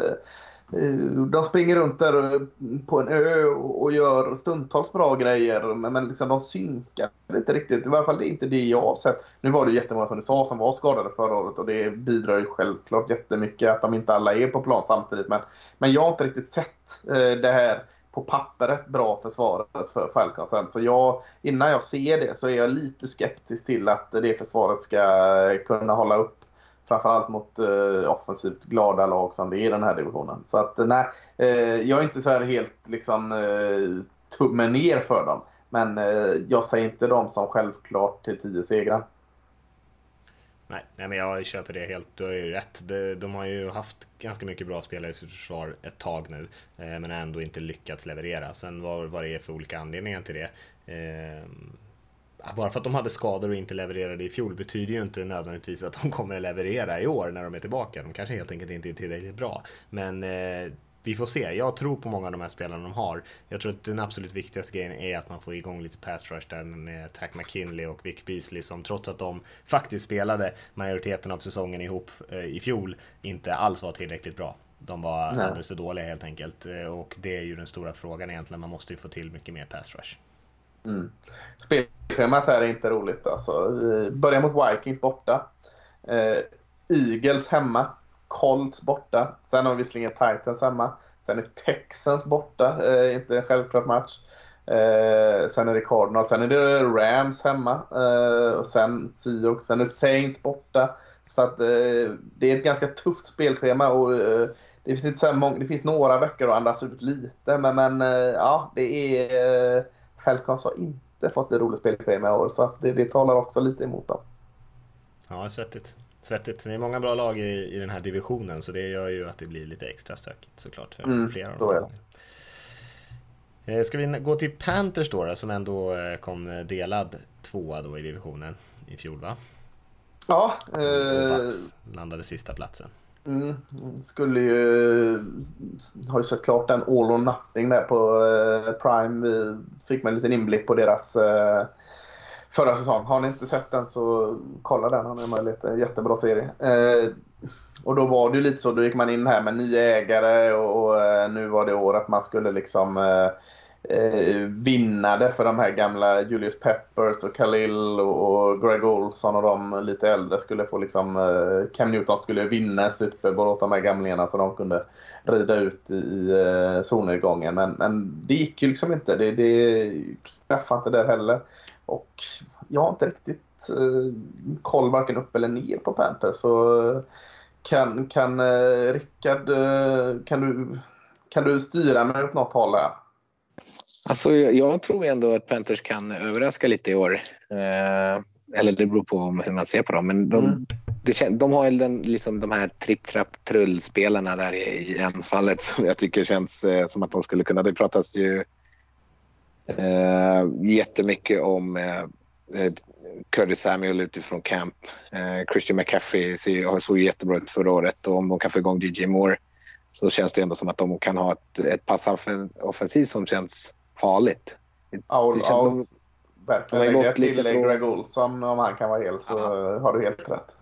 eh, de springer runt där eh, på en ö och gör stundtals bra grejer. Men liksom de synkar inte riktigt. I varje fall det är inte det jag har sett. Nu var det jättemånga som du sa som var skadade förra året och det bidrar ju självklart jättemycket att de inte alla är på plan samtidigt. Men, men jag har inte riktigt sett det här på pappret bra försvaret för Falcons. Så jag, innan jag ser det så är jag lite skeptisk till att det försvaret ska kunna hålla upp framförallt mot eh, offensivt glada lag som det är i den här divisionen. Så att nej, eh, jag är inte så här helt liksom eh, tummen ner för dem. Men eh, jag säger inte dem som självklart till 10 segrar. Nej, nej, men jag köper det helt. Du har ju rätt. De, de har ju haft ganska mycket bra spelare i sitt försvar ett tag nu, eh, men ändå inte lyckats leverera. Sen vad, vad det är för olika anledningar till det. Eh, bara för att de hade skador och inte levererade i fjol betyder ju inte nödvändigtvis att de kommer leverera i år när de är tillbaka. De kanske helt enkelt inte är tillräckligt bra. Men eh, vi får se. Jag tror på många av de här spelarna de har. Jag tror att den absolut viktigaste grejen är att man får igång lite pass rush där med Tack McKinley och Vic Beasley som trots att de faktiskt spelade majoriteten av säsongen ihop eh, i fjol inte alls var tillräckligt bra. De var Nej. alldeles för dåliga helt enkelt eh, och det är ju den stora frågan egentligen. Man måste ju få till mycket mer pass rush. Mm. Spelschemat här är inte roligt alltså. Börjar mot Vikings borta. Eh, Eagles hemma. Colts borta. Sen har vi visserligen Titans hemma. Sen är Texans borta, eh, inte en självklar match. Eh, sen är det Cardinals, sen är det Rams hemma. Eh, och sen Seahawks, sen är Saints borta. Så att, eh, det är ett ganska tufft spelschema. Och, eh, det, finns inte så många, det finns några veckor att andas ut lite. Men, men eh, ja, det är... Eh, Falcons har inte fått ett roligt spelschema i år. Så det, det talar också lite emot dem. Ja, svettigt svettigt. Det är många bra lag i, i den här divisionen så det gör ju att det blir lite extra stökigt såklart för Mm, flera av så är dem. Eh, Ska vi gå till Panthers då, då som ändå eh, kom delad tvåa då i divisionen i fjol va? Ja, eh, landade sista platsen. mm, skulle ju... Har ju sett klart den All or Nothing där på eh, Prime. Fick man en liten inblick på deras eh, förra säsongen. Har ni inte sett den så kolla den. Han ni har möjlighet. jättebra serie. Eh, och då var det ju lite så, då gick man in här med nya ägare och, och eh, nu var det år att man skulle liksom eh, eh, vinna det för de här gamla Julius Peppers och Khalil och, Greg Olson och de lite äldre skulle få liksom eh, Cam Newton skulle vinna Super Bowl åt de här gamlingarna så de kunde rida ut i, i eh, solnedgången. Men, men det gick ju liksom inte. Det, det klaffade inte där heller. Och jag har inte riktigt eh, koll varken upp eller ner på Panthers. Så eh, kan, kan eh, Rickard, eh, kan du, kan du styra mig åt något håll här? Alltså, jag, tror ändå att Panthers kan överraska lite i år. Eh, eller det beror på hur man ser på dem. Men de, Mm. det de har ju den, liksom, de här tripp-trapp-trull-spelarna där i, i anfallet som jag tycker känns eh, som att de skulle kunna. Det pratas ju eh, jättemycket om eh, eh, Curtis Samuel utifrån camp. Eh, Christian McCaffrey ser, har såg jättebra ut förra året och om de kan få igång DJ Moore så känns det ändå som att de kan ha ett, ett passoffensiv som känns farligt. Ja, Det känns- verkligen de lägga till från- Greg Olson om han kan vara hel så har du helt rätt.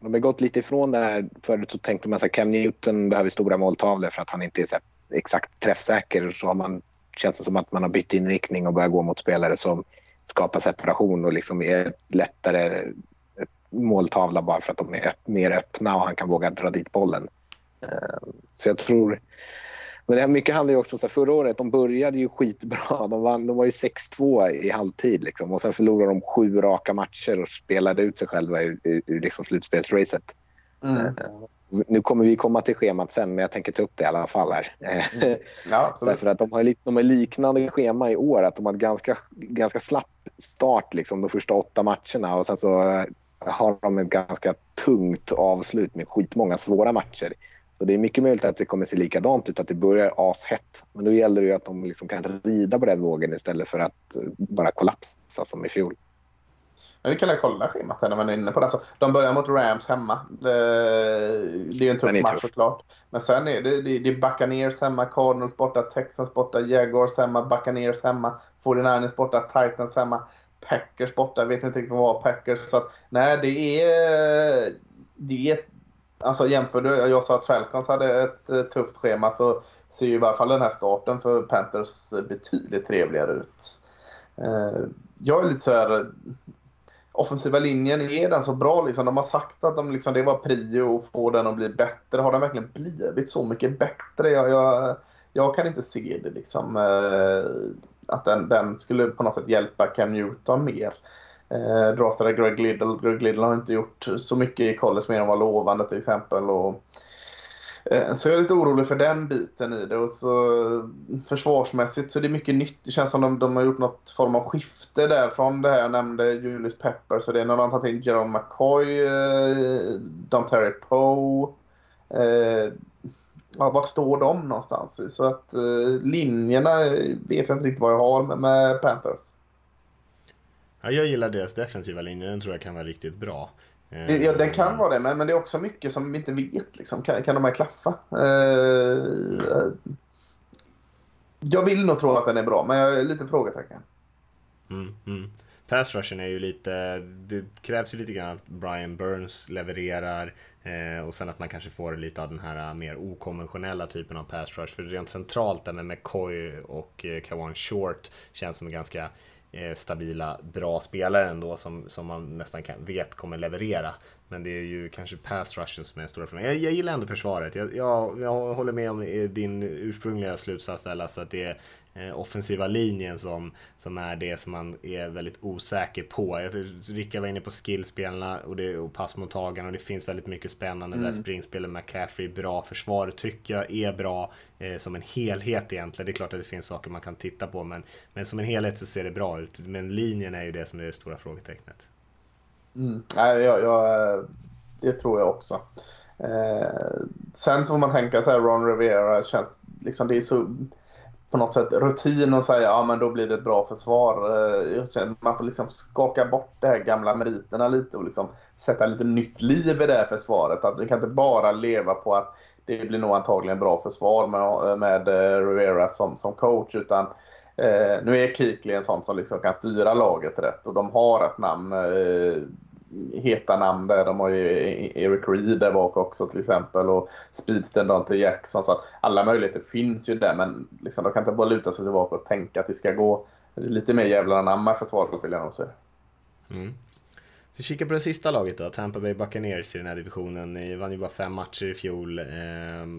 De har gått lite ifrån det här. Förut så tänkte man att Cam Newton behöver stora måltavlor för att han inte är exakt träffsäker. Så har man, känns det som att man har bytt inriktning och börjat gå mot spelare som skapar separation och liksom är lättare måltavla bara för att de är mer öppna och han kan våga dra dit bollen. Eh, Så jag tror... Men det här mycket handlar ju också om så här, förra året. De började ju skitbra. De, vann, de var ju 6-2 i halvtid liksom. och sen förlorade de sju raka matcher och spelade ut sig själva ur, ur, ur liksom slutspelsracet. Mm. Nu kommer vi komma till schemat sen, men jag tänker ta upp det i alla fall här. Ja, absolut. Därför att de har, de har liknande schema i år. Att de har ett ganska, ganska slapp start liksom, de första åtta matcherna och sen så eh, har de ett ganska tungt avslut med skitmånga svåra matcher. Så det är mycket möjligt att det kommer se likadant ut, att det börjar ashett. Men då gäller det ju att de liksom kan rida på den vågen istället för att eh, bara kollapsa som i fjol. Men vi kan väl kolla schemat här när man är inne på det. Alltså, de börjar mot Rams hemma. Det, det är ju en tuff är match tuff. såklart. Men sen är det, det, det är Buccaneers hemma, Cardinals borta, Texans borta, Jaguars hemma, Buccaneers hemma, 49ers borta, Titans hemma, Packers borta. Jag vet inte riktigt vad Packers. Så att, nej, det är... Det är alltså jämför du, jag sa att Falcons hade ett eh, tufft schema så ser ju i varje fall den här starten för Panthers betydligt trevligare ut. Eh, Jag är lite så här offensiva linjen, är den så bra? Liksom? De har sagt att de, liksom, det var prio att få den att bli bättre. Har den verkligen blivit så mycket bättre? Jag, jag, jag kan inte se det liksom. Eh, att den, den skulle på något sätt hjälpa Cam Newton mer. Eh, draftade Greg Liddle. Greg Liddle har inte gjort så mycket i college mer än vad lovande till exempel. Och, eh, Eh, så jag är lite orolig för den biten i det. Och så, försvarsmässigt så är det mycket nytt. Det känns som de, de har gjort något form av skifte där från det här jag nämnde Julius Pepper. Så det är när de har tagit in Jerome McCoy, eh, Don Terry Poe. Eh, ja, vart står de någonstans? Så att eh, linjerna eh, vet jag inte riktigt vad jag har med, med Panthers. Ja, jag gillar deras defensiva linje, den tror jag kan vara riktigt bra. Eh, Ja, den kan vara det, men, men det är också mycket som vi inte vet. Liksom. Kan, kan de här klaffa? Eh, jag vill nog tro att den är bra, men jag är lite frågetecken. Mm, mm. Pass rushen är ju lite, det krävs ju lite grann att Brian Burns levererar eh, och sen att man kanske får lite av den här eh, mer okonventionella typen av pass rush. För rent centralt där med McCoy och eh, Kawan Short känns som ganska eh, Eh, stabila, bra spelare ändå som, som man nästan kan, vet kommer leverera. Men det är ju kanske pass rushen som är den stora problemet. Jag, jag gillar ändå försvaret. Jag, jag, jag håller med om eh, din ursprungliga slutsats där, Lasse, att det är offensiva linjen som, som är det som man är väldigt osäker på. Jag Rickard var inne på skillspelarna och, det, och passmottagarna och det finns väldigt mycket spännande där. Springspelet McCaffrey, bra. Försvaret tycker jag är bra eh, som en helhet egentligen. Det är klart att det finns saker man kan titta på men, men som en helhet så ser det bra ut. Men linjen är ju det som är det stora frågetecknet. Mm. Nej, jag, jag, det tror jag också. Eh, sen så får man tänka så här, Ron Rivera känns liksom det är så på något sätt rutin och säga ja men då blir det ett bra försvar. Eh, man får liksom skaka bort de här gamla meriterna lite och liksom sätta lite nytt liv i det här försvaret. Att du kan inte bara leva på att det blir nog antagligen bra försvar med, med eh, Rivera som, som coach utan eh, nu är Keekly en sån som liksom kan styra laget rätt och de har ett namn. Eh, heta namn där. De har ju Eric Reed där bak också till exempel och Speedster Dante Jackson. Så att alla möjligheter finns ju där men liksom, de kan inte bara luta sig tillbaka och tänka att det ska gå lite mer jävlar anamma försvaret vill jag nog säga. Mm. Så kika på det sista laget då, Tampa Bay Buccaneers i den här divisionen. Ni vann ju bara fem matcher i fjol. Eh,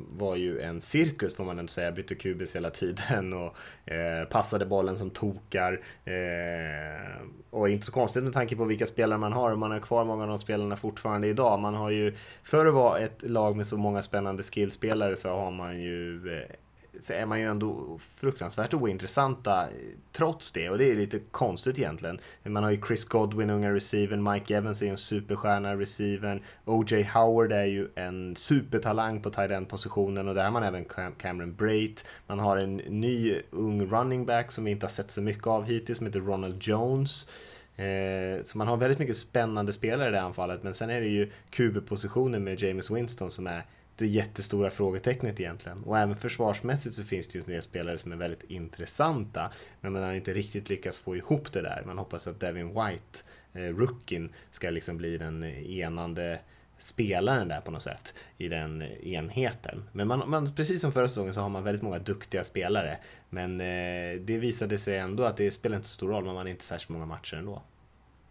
var ju en cirkus får man ändå säga. Bytte kubis hela tiden och eh, passade bollen som tokar. Eh, och inte så konstigt med tanke på vilka spelare man har. Man har kvar många av de spelarna fortfarande idag. Man har ju, för att vara ett lag med så många spännande skillspelare så har man ju eh, så är man ju ändå fruktansvärt ointressanta eh, trots det. Och det är lite konstigt egentligen. Man har ju Chris Godwin, unga receiven. Mike Evans är en superstjärna receiven. O.J. Howard är ju en supertalang på tight end positionen och där har man även Cameron Brait. Man har en ny ung running back som vi inte har sett så mycket av hittills som heter Ronald Jones. Eh, så man har väldigt mycket spännande spelare i det anfallet men sen är det ju QB-positionen med James Winston som är det jättestora frågetecknet egentligen. Och även försvarsmässigt så finns det ju en del spelare som är väldigt intressanta. Men man har inte riktigt lyckats få ihop det där. Man hoppas att Devin White, eh, rookien, ska liksom bli den enande spelaren där på något sätt i den enheten. Men man, man, precis som förra säsongen så har man väldigt många duktiga spelare. Men eh, det visade sig ändå att det spelar inte så stor roll, man vann inte särskilt många matcher ändå.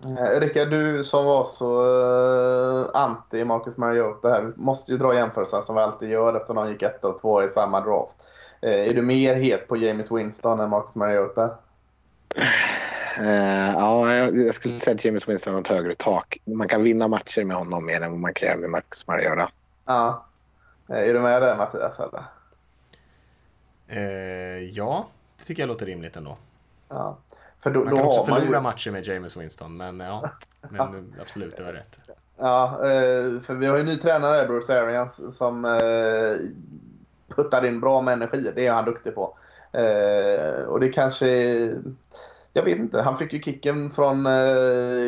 Eh, Rickard, du som var så uh, anti Marcus Mariota här, måste ju dra jämförelsen som vi alltid gör eftersom de gick ett och två i samma draft. Uh, är du mer het på James Winston än Marcus Mariota? Uh, ja, jag, skulle säga att James Winston har ett högre tak. Man kan vinna matcher med honom mer än vad man kan göra med Marcus Mariota. Ja. Är du med där Mattias? Eller? ja, det tycker jag låter rimligt ändå. Ja. För då, man kan också förlora ju... matcher med James Winston, men ja. Men absolut, det var rätt. Ja, eh, för vi har ju en ny tränare, Bruce Arians, som eh, puttar in bra med energi. Det är han duktig på. Eh, och det kanske... Jag vet inte, han fick ju kicken från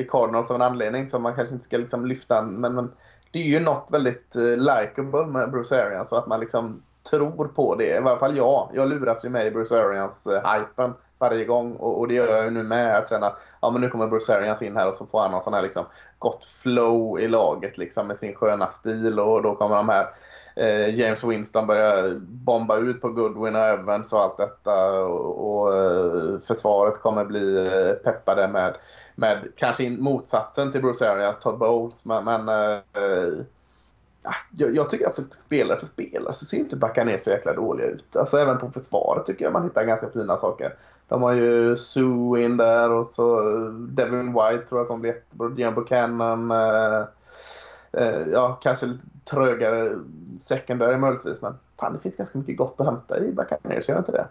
Cardinals av en anledning som man kanske inte ska liksom lyfta. Men, men det är ju något väldigt likeable med Bruce Arians och att man liksom tror på det. I varje fall jag. Jag luras ju med i Bruce Arians-hypen varje gång och, och det gör jag ju nu med. Att känna ja men nu kommer Bruce Arians in här och så får han någon sån här liksom gott flow i laget liksom med sin sköna stil och då kommer de här eh, James Winston börja bomba ut på Goodwin och Evans och allt detta och, och eh, försvaret kommer bli eh, peppade med, med kanske motsatsen till Bruce Arians, Todd Bowles. Men, men eh, ah, jag, jag, tycker alltså spelare för spelare så ser inte Buccaneers så jäkla dåliga ut. Alltså även på försvaret tycker jag man hittar ganska fina saker. De har ju Sue in där och så Devin White tror jag kommer bli jättebra. Dion Buchanan. Eh, eh, ja, kanske lite trögare secondary möjligtvis. Men fan, det finns ganska mycket gott att hämta i Buccaneers, gör inte det?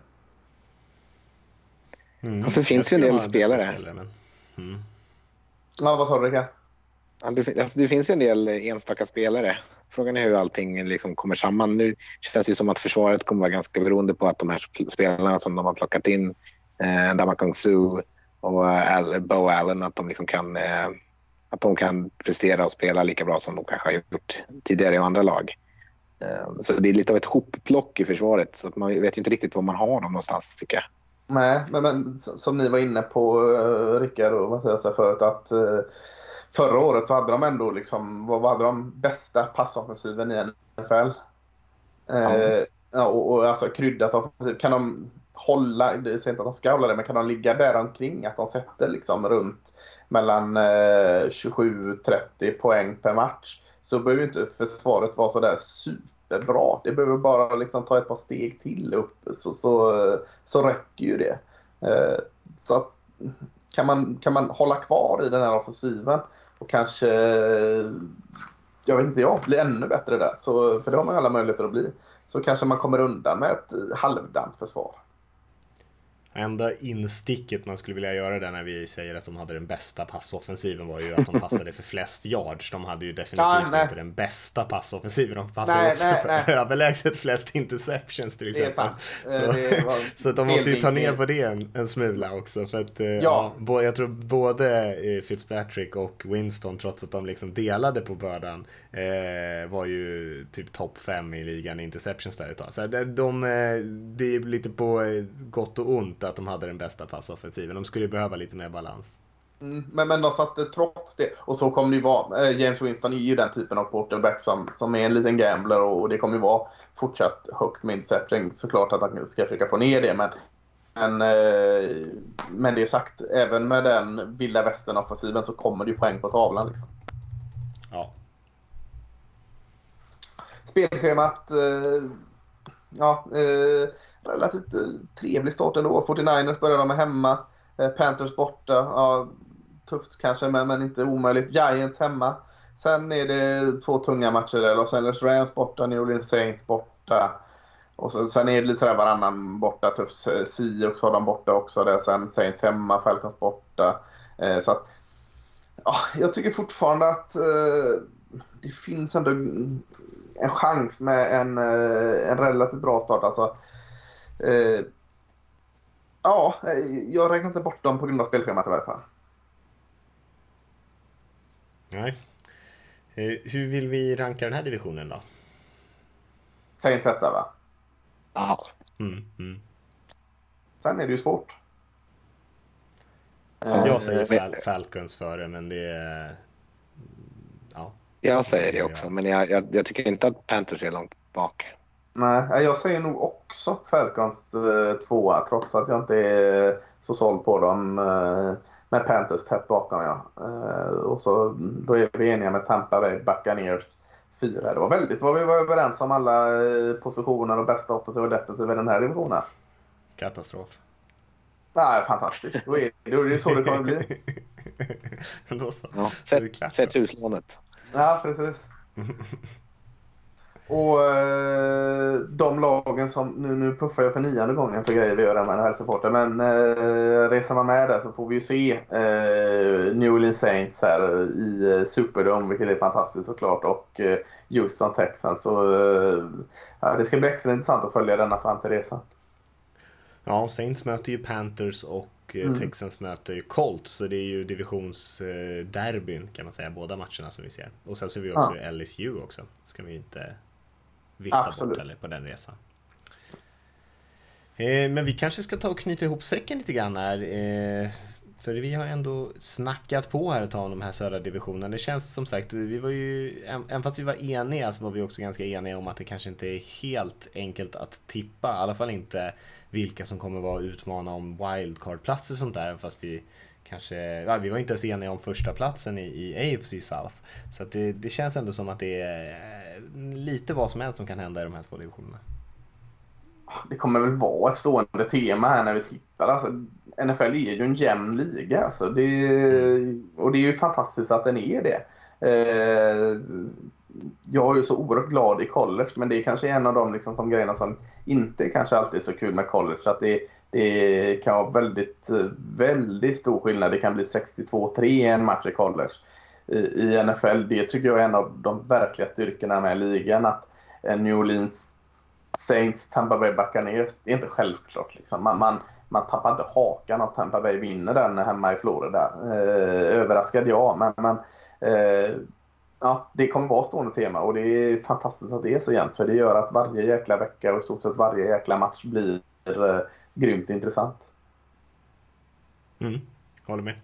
Mm. Alltså, det finns ju en del spelare. men... mm. Ja, vad sa du Rickard? Alltså, det finns ju en del enstaka spelare. Frågan är hur allting liksom kommer samman. Nu känns det som att försvaret kommer vara ganska beroende på att de här spelarna som de har plockat in eh, Damakong Su och Al, Bo Allen att de, liksom kan, eh, att de kan prestera och spela lika bra som de kanske har gjort tidigare i andra lag. Eh, så det är lite av ett hopplock i försvaret så man vet inte riktigt var man har dem någonstans tycker jag. Nej, men, men som ni var inne på uh, Rickard och Mattias förut att förra året så hade de ändå liksom, vad hade de bästa passoffensiven i NFL? Ja. Ja, och, och alltså kryddat offensivt. Kan de hålla, det säger inte att de ska hålla det, men kan de ligga där omkring att de sätter liksom runt mellan eh, 27-30 poäng per match så behöver inte försvaret vara sådär superbra. Det behöver bara liksom ta ett par steg till upp så, så, så räcker ju det. Eh, så att, kan, man, kan man hålla kvar i den här offensiven och kanske, jag vet inte jag, bli ännu bättre där, så, för det har man alla möjligheter att bli, så kanske man kommer undan med ett halvdant försvar. Enda insticket man skulle vilja göra där när vi säger att de hade den bästa passoffensiven var ju att de passade för flest yards. De hade ju definitivt Ja, inte den bästa passoffensiven. De passade Nej, också nej, för nej. överlägset flest interceptions till exempel. Eh, Så, så att de måste ju ta ner på det en, en smula också. För att, eh, ja. bo- jag tror både eh, Fitzpatrick och Winston, trots att de liksom delade på bördan, eh, var ju typ topp fem i ligan i interceptions där ett tag. Så de, de, det är lite på gott och ont att de hade den bästa passoffensiven. De skulle behöva lite mer balans. Mm, men, men de satte trots det, och så kommer det ju vara. Eh, James Winston är ju den typen av quarterback som, som är en liten gambler och, och det kommer ju vara fortsatt högt med intercepting. Såklart att han ska försöka få ner det, men, men eh, med det sagt, även med den vilda västern-offensiven så kommer det ju poäng på tavlan. Liksom. Ja, Spelschemat, eh, ja, eh, relativt trevlig start ändå. 49ers börjar de med hemma. Eh, Panthers borta. Ja, tufft kanske, men, men inte omöjligt. Giants hemma. Sen är det två tunga matcher där. Los Angeles Rams borta, New Orleans Saints borta. Och sen, sen är det lite sådär varannan borta. Tuff eh, Seahawks har de borta också. Där. Sen Saints hemma, Falcons borta. Eh, så att, ja, jag tycker fortfarande att eh, det finns ändå en chans med en, en relativt bra start. Alltså, eh, ja, eh, jag räknar inte bort dem på grund av spelschemat i varje fall. nej. Eh, hur vill vi ranka den här divisionen då? Saints etta va? Ja. Mm, mm. Sen är det ju svårt. Jag säger Eh, Fal- Falcons före, men det är... Ja. Jag säger det också, men jag, jag, jag tycker inte att Panthers är långt bak. Nej, jag säger nog också Falcons eh, tvåa trots att jag inte är så såld på dem. Eh, med Panthers tätt bakom ja. Eh, och så då är vi eniga med Tampa Bay Buccaneers fyra. Det var väldigt vad vi var överens om alla positioner och bästa offensiva och defensiva i den här divisionen. Katastrof. Nej, fantastiskt. Då är, då är det så det kommer bli. Då så. Ja. Det Sätt, sätt huslånet. Ja, precis. Och eh, de lagen som, nu, nu puffar jag för nionde gången för grejer vi gör med den här supporten. Men eh, reser man med där så får vi ju se eh, New Orleans Saints här i eh, Superdome, vilket är fantastiskt såklart. Och eh, Houston Texans. Så, eh, ja, det ska bli extra intressant att följa denna fram till resan. Ja, Saints möter ju Panthers och eh, Mm. Texans möter ju Colts. Så det är ju divisionsderbyn kan man säga, båda matcherna som vi ser. Och sen ser vi också LSU också. Ska vi inte vifta Absolut. bort heller på den resan. Eh, men vi kanske ska ta och knyta ihop säcken lite grann här. Eh, för vi har ändå snackat på här ett tag om de här södra divisionerna. Det känns som sagt, vi var ju, även fast vi var eniga så var vi också ganska eniga om att det kanske inte är helt enkelt att tippa. I alla fall inte vilka som kommer vara utmana om wildcard-platser och sånt där. Fast vi kanske, ja, vi var inte ens eniga om första platsen i, i AFC South. Så det, det känns ändå som att det är lite vad som helst som kan hända i de här två divisionerna. Det kommer väl vara ett stående tema här när vi tittar. Alltså, NFL är ju en jämn liga. Alltså. Det, och det är ju fantastiskt att den är det. Eh, jag är ju så oerhört glad i college, men det är kanske en av de liksom, som grejerna som inte kanske alltid är så kul med college. Att det, det kan vara väldigt, väldigt stor skillnad. Det kan bli 62-3 i en match i college. I, I NFL, det tycker jag är en av de verkliga styrkorna med ligan. Att eh, New Orleans Saints, Tampa Bay Buccaneers, det är inte självklart. Liksom. Man, man, man tappar inte hakan att Tampa Bay vinner den hemma i Florida. Eh, överraskad ja, men, men eh, ja, det kommer vara stående tema och det är fantastiskt att det är så jämnt för det gör att varje jäkla vecka och i stort sett varje jäkla match blir eh, grymt intressant. Mm, håller med.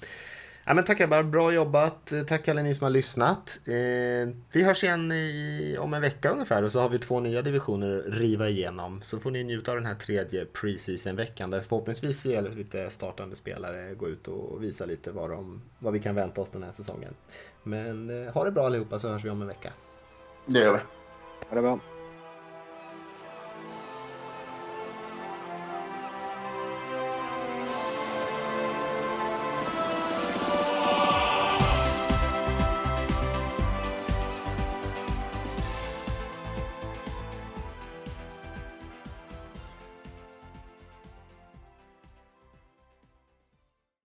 Ja, men tack grabbar, bra jobbat. Tack alla ni som har lyssnat. Eh, vi hörs igen i, om en vecka ungefär och så har vi två nya divisioner att riva igenom. Så får ni njuta av den här tredje preseason-veckan där förhoppningsvis ser lite startande spelare gå ut och visa lite vad, de, vad vi kan vänta oss den här säsongen. Men eh, ha det bra allihopa så hörs vi om en vecka. Det gör vi. Ha det bra.